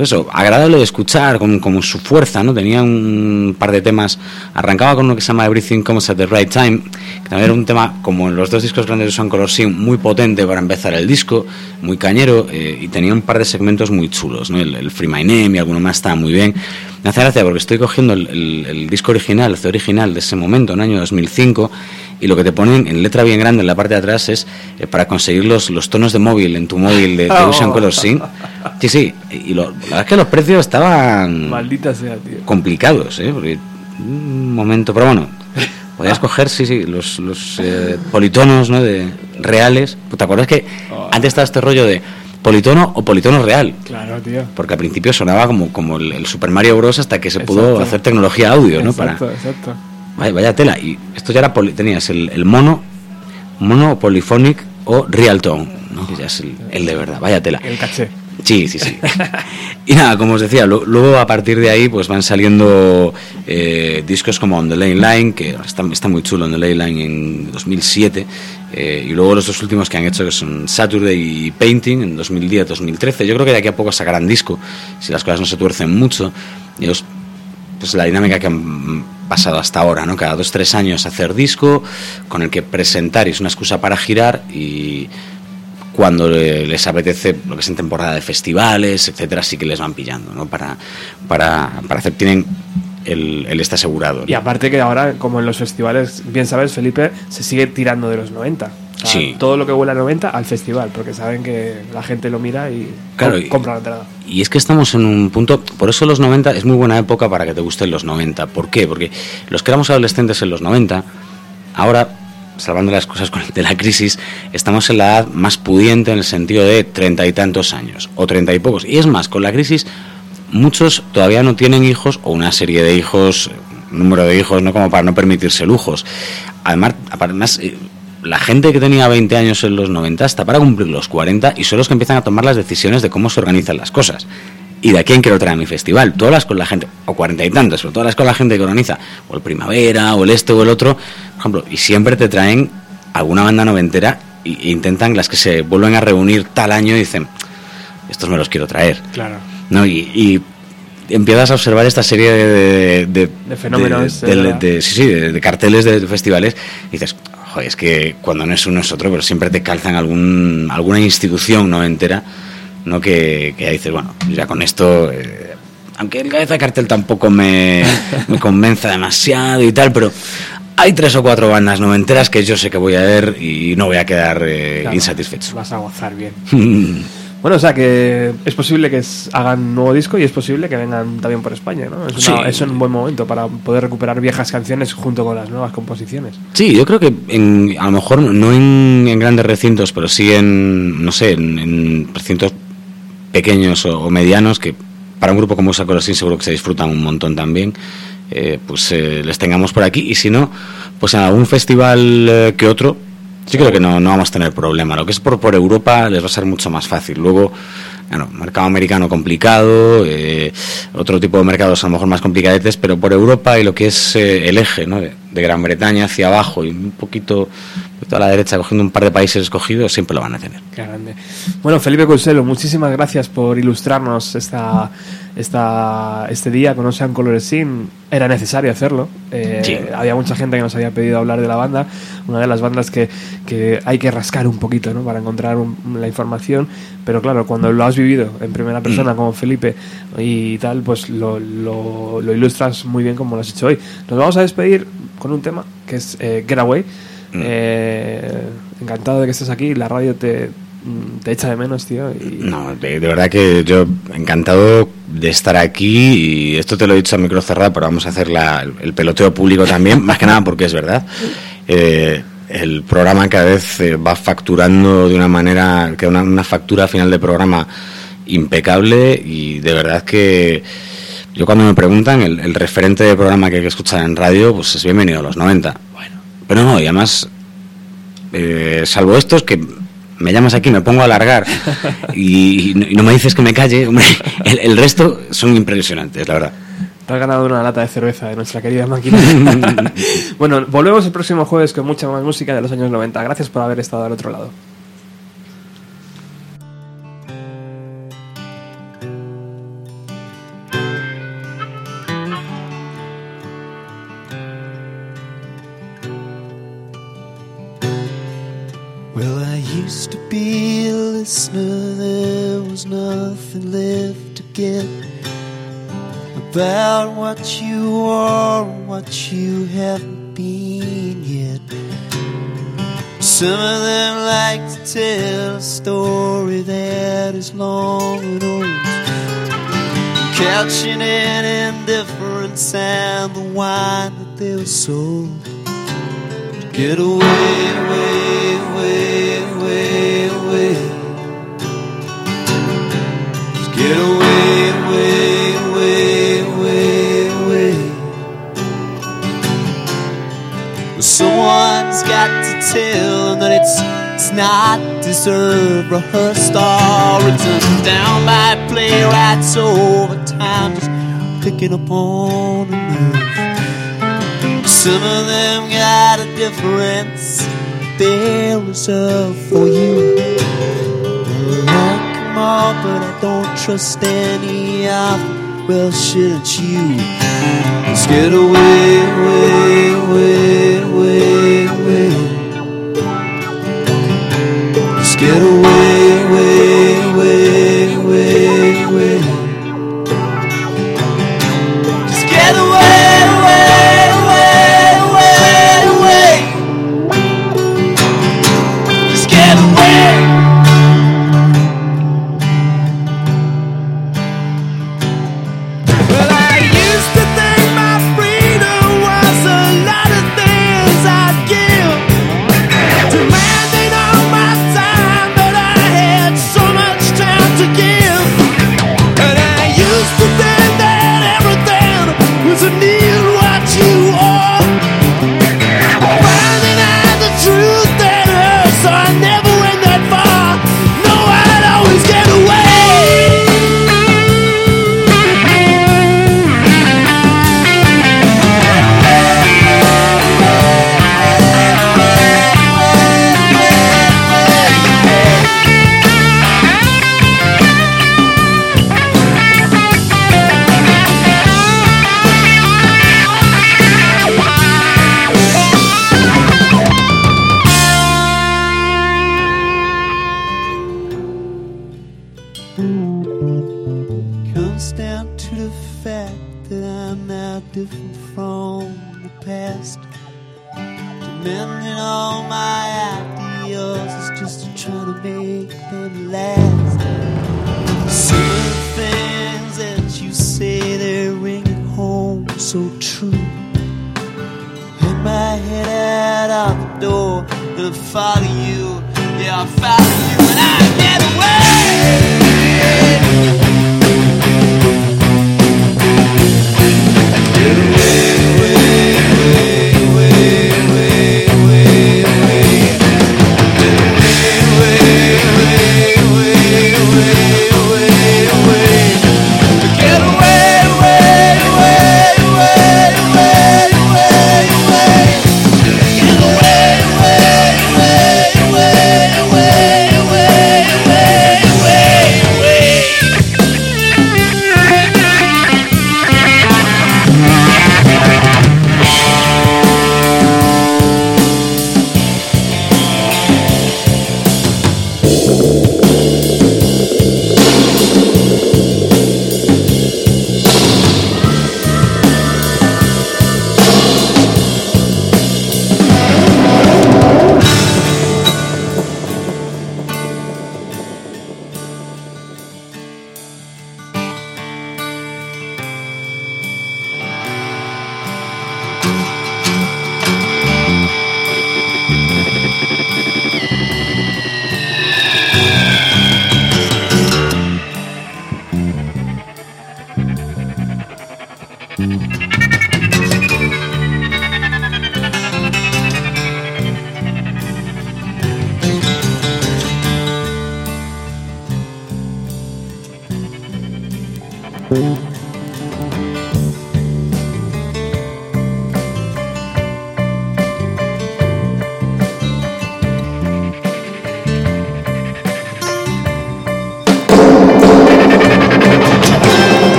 pues eso, agradable de escuchar, con, con su fuerza, ¿no? Tenía un par de temas, arrancaba con uno que se llama Everything Comes at the Right Time, que también era un tema, como en los dos discos grandes de Son Color Sin, muy potente para empezar el disco, muy cañero, eh, y tenía un par de segmentos muy chulos, ¿no? El, el Free My Name y alguno más estaba muy bien. Me hace gracia porque estoy cogiendo el, el- el disco original, el original de ese momento, en el año 2005, y lo que te ponen en letra bien grande en la parte de atrás es eh, para conseguir los, los tonos de móvil en tu móvil de, de Ocean Color Sin. Sí, sí, y lo, la verdad es que los precios estaban Maldita sea, tío. complicados, ¿eh? Porque un momento, pero bueno, podías coger, sí, sí, los, los eh, politonos, ¿no? De reales. ¿Te acuerdas que antes estaba este rollo de politono o politono real? Claro, tío. Porque al principio sonaba como, como el, el Super Mario Bros. hasta que se pudo hacer tecnología audio, ¿no? Exacto, Para, exacto. Vaya, vaya tela. Y esto ya era. poli- tenías el, el mono, mono polyphonic o real tone, ¿no? Que ya es el, el de verdad. Vaya tela. El caché. Sí, sí, sí. y nada, como os decía, lo- luego a partir de ahí pues van saliendo eh, discos como On the Lane Line, que está, muy chulo On the Lane Line en 2007, eh, y luego los dos últimos que han hecho que son Saturday y Painting en 2010-2013. Yo creo que de aquí a poco sacarán disco, si las cosas no se tuercen mucho. Y os- pues la dinámica que han pasado hasta ahora, ¿no? Cada dos tres años hacer disco con el que presentar y es una excusa para girar y cuando le- les apetece lo que es en temporada de festivales, etcétera, sí que les van pillando, ¿no? Para, para, para hacer, tienen el, el este asegurado. ¿no? Y aparte que ahora, como en los festivales, bien sabes, Felipe, se sigue tirando de los 90. O sea, Sí. Todo lo que huele a 90 al festival, porque saben que la gente lo mira y, Claro, com- compra la entrada. Y es que estamos en un punto, por eso los 90 es muy buena época para que te gusten los 90. ¿Por qué? Porque los que éramos adolescentes en los 90, ahora, salvando las cosas de la crisis, estamos en la edad más pudiente en el sentido de treinta y tantos años, o treinta y pocos. Y es más, con la crisis, muchos todavía no tienen hijos, o una serie de hijos, número de hijos, no como para no permitirse lujos. Además, además eh, la gente que tenía 20 años en los 90 está para cumplir los 40 y son los que empiezan a tomar las decisiones de cómo se organizan las cosas. ¿Y de a quién quiero traer a mi festival? Todas las con la gente, o cuarenta y tantos, pero todas las con la gente que organiza, o el Primavera, o el este, o el otro, por ejemplo, y siempre te traen alguna banda noventera e intentan las que se vuelven a reunir tal año y dicen, estos me los quiero traer. Claro. ¿no? Y, y empiezas a observar esta serie de, de, De fenómenos, de, sí, sí, de, carteles de, festivales y dices "Joder, es que cuando no es uno es otro pero siempre te calzan algún alguna institución no entera no que, que ya dices bueno ya con esto eh, aunque el cabeza de cartel tampoco me, me convenza demasiado y tal pero hay tres o cuatro bandas noventeras que yo sé que voy a ver y no voy a quedar eh, Claro, insatisfecho Vas a gozar bien. Bueno, o sea que es posible que hagan un nuevo disco y es posible que vengan también por España, ¿no? Es, una- Sí. es un buen momento para poder recuperar viejas canciones junto con las nuevas composiciones. Sí, yo creo que en- a lo mejor no en, en grandes recintos, pero sí en, no sé, en, en recintos pequeños o, medianos que para un grupo como Sacolosín seguro que se disfrutan un montón también, eh, pues eh, les tengamos por aquí y si no, pues en algún festival eh, que otro, Yo creo que no, no vamos a tener problema. Lo que es por, por Europa les va a ser mucho más fácil. Luego, bueno, mercado americano complicado, eh, otro tipo de mercados a lo mejor más complicadetes, pero por Europa y lo que es el eje ¿no? De, Gran Bretaña hacia abajo y un poquito, a la derecha, cogiendo un par de países escogidos, siempre lo van a tener. Qué grande. Bueno, Felipe Couselo, muchísimas gracias por ilustrarnos esta, esta, este día con Ocean Color Scene. Era necesario hacerlo. Eh, Sí. Había mucha gente que nos había pedido hablar de la banda. Una de las bandas que, que hay que rascar un poquito ¿no? para encontrar un- la información. Pero claro, cuando lo has vivido en primera persona como Felipe y tal, pues lo, lo- lo ilustras muy bien como lo has hecho hoy. Nos vamos a despedir con un tema que es eh, Get Away. Eh, encantado de que estés aquí. La radio te, mm, te echa de menos, tío. Y, No, de, de verdad que yo encantado de estar aquí y esto te lo he dicho a micro cerrado, pero vamos a hacer la- el peloteo público también, más que nada porque es verdad. Eh, el programa cada vez eh, va facturando de una manera, que una, una factura final de programa impecable y de verdad que yo cuando me preguntan el, el referente de programa que hay que escuchar en radio, pues es bienvenido a los 90. Bueno, pero no, y además eh, salvo estos que me llamas aquí, me pongo a alargar y, y no- y no me dices que me calle, hombre, el, el resto son impresionantes, la verdad. Te has ganado una lata de cerveza de nuestra querida máquina. bueno, volvemos el próximo jueves con mucha más música de los años 90. Gracias por haber estado al otro lado. About what you are what you haven't been yet. Some of them like to tell a story that is long and old, couching in indifference and the wine that they were sold. Get away, away, away, away, away. Just get away, Someone's got to tell them that it's it's not deserved, rehearsed or written down by playwrights over time, just picking up on the nerve. Some of them got a difference they reserved for you. Like 'em all, but I don't trust any of them. Well, shouldn't you? Let's get away, away, away, away, away. Let's get away,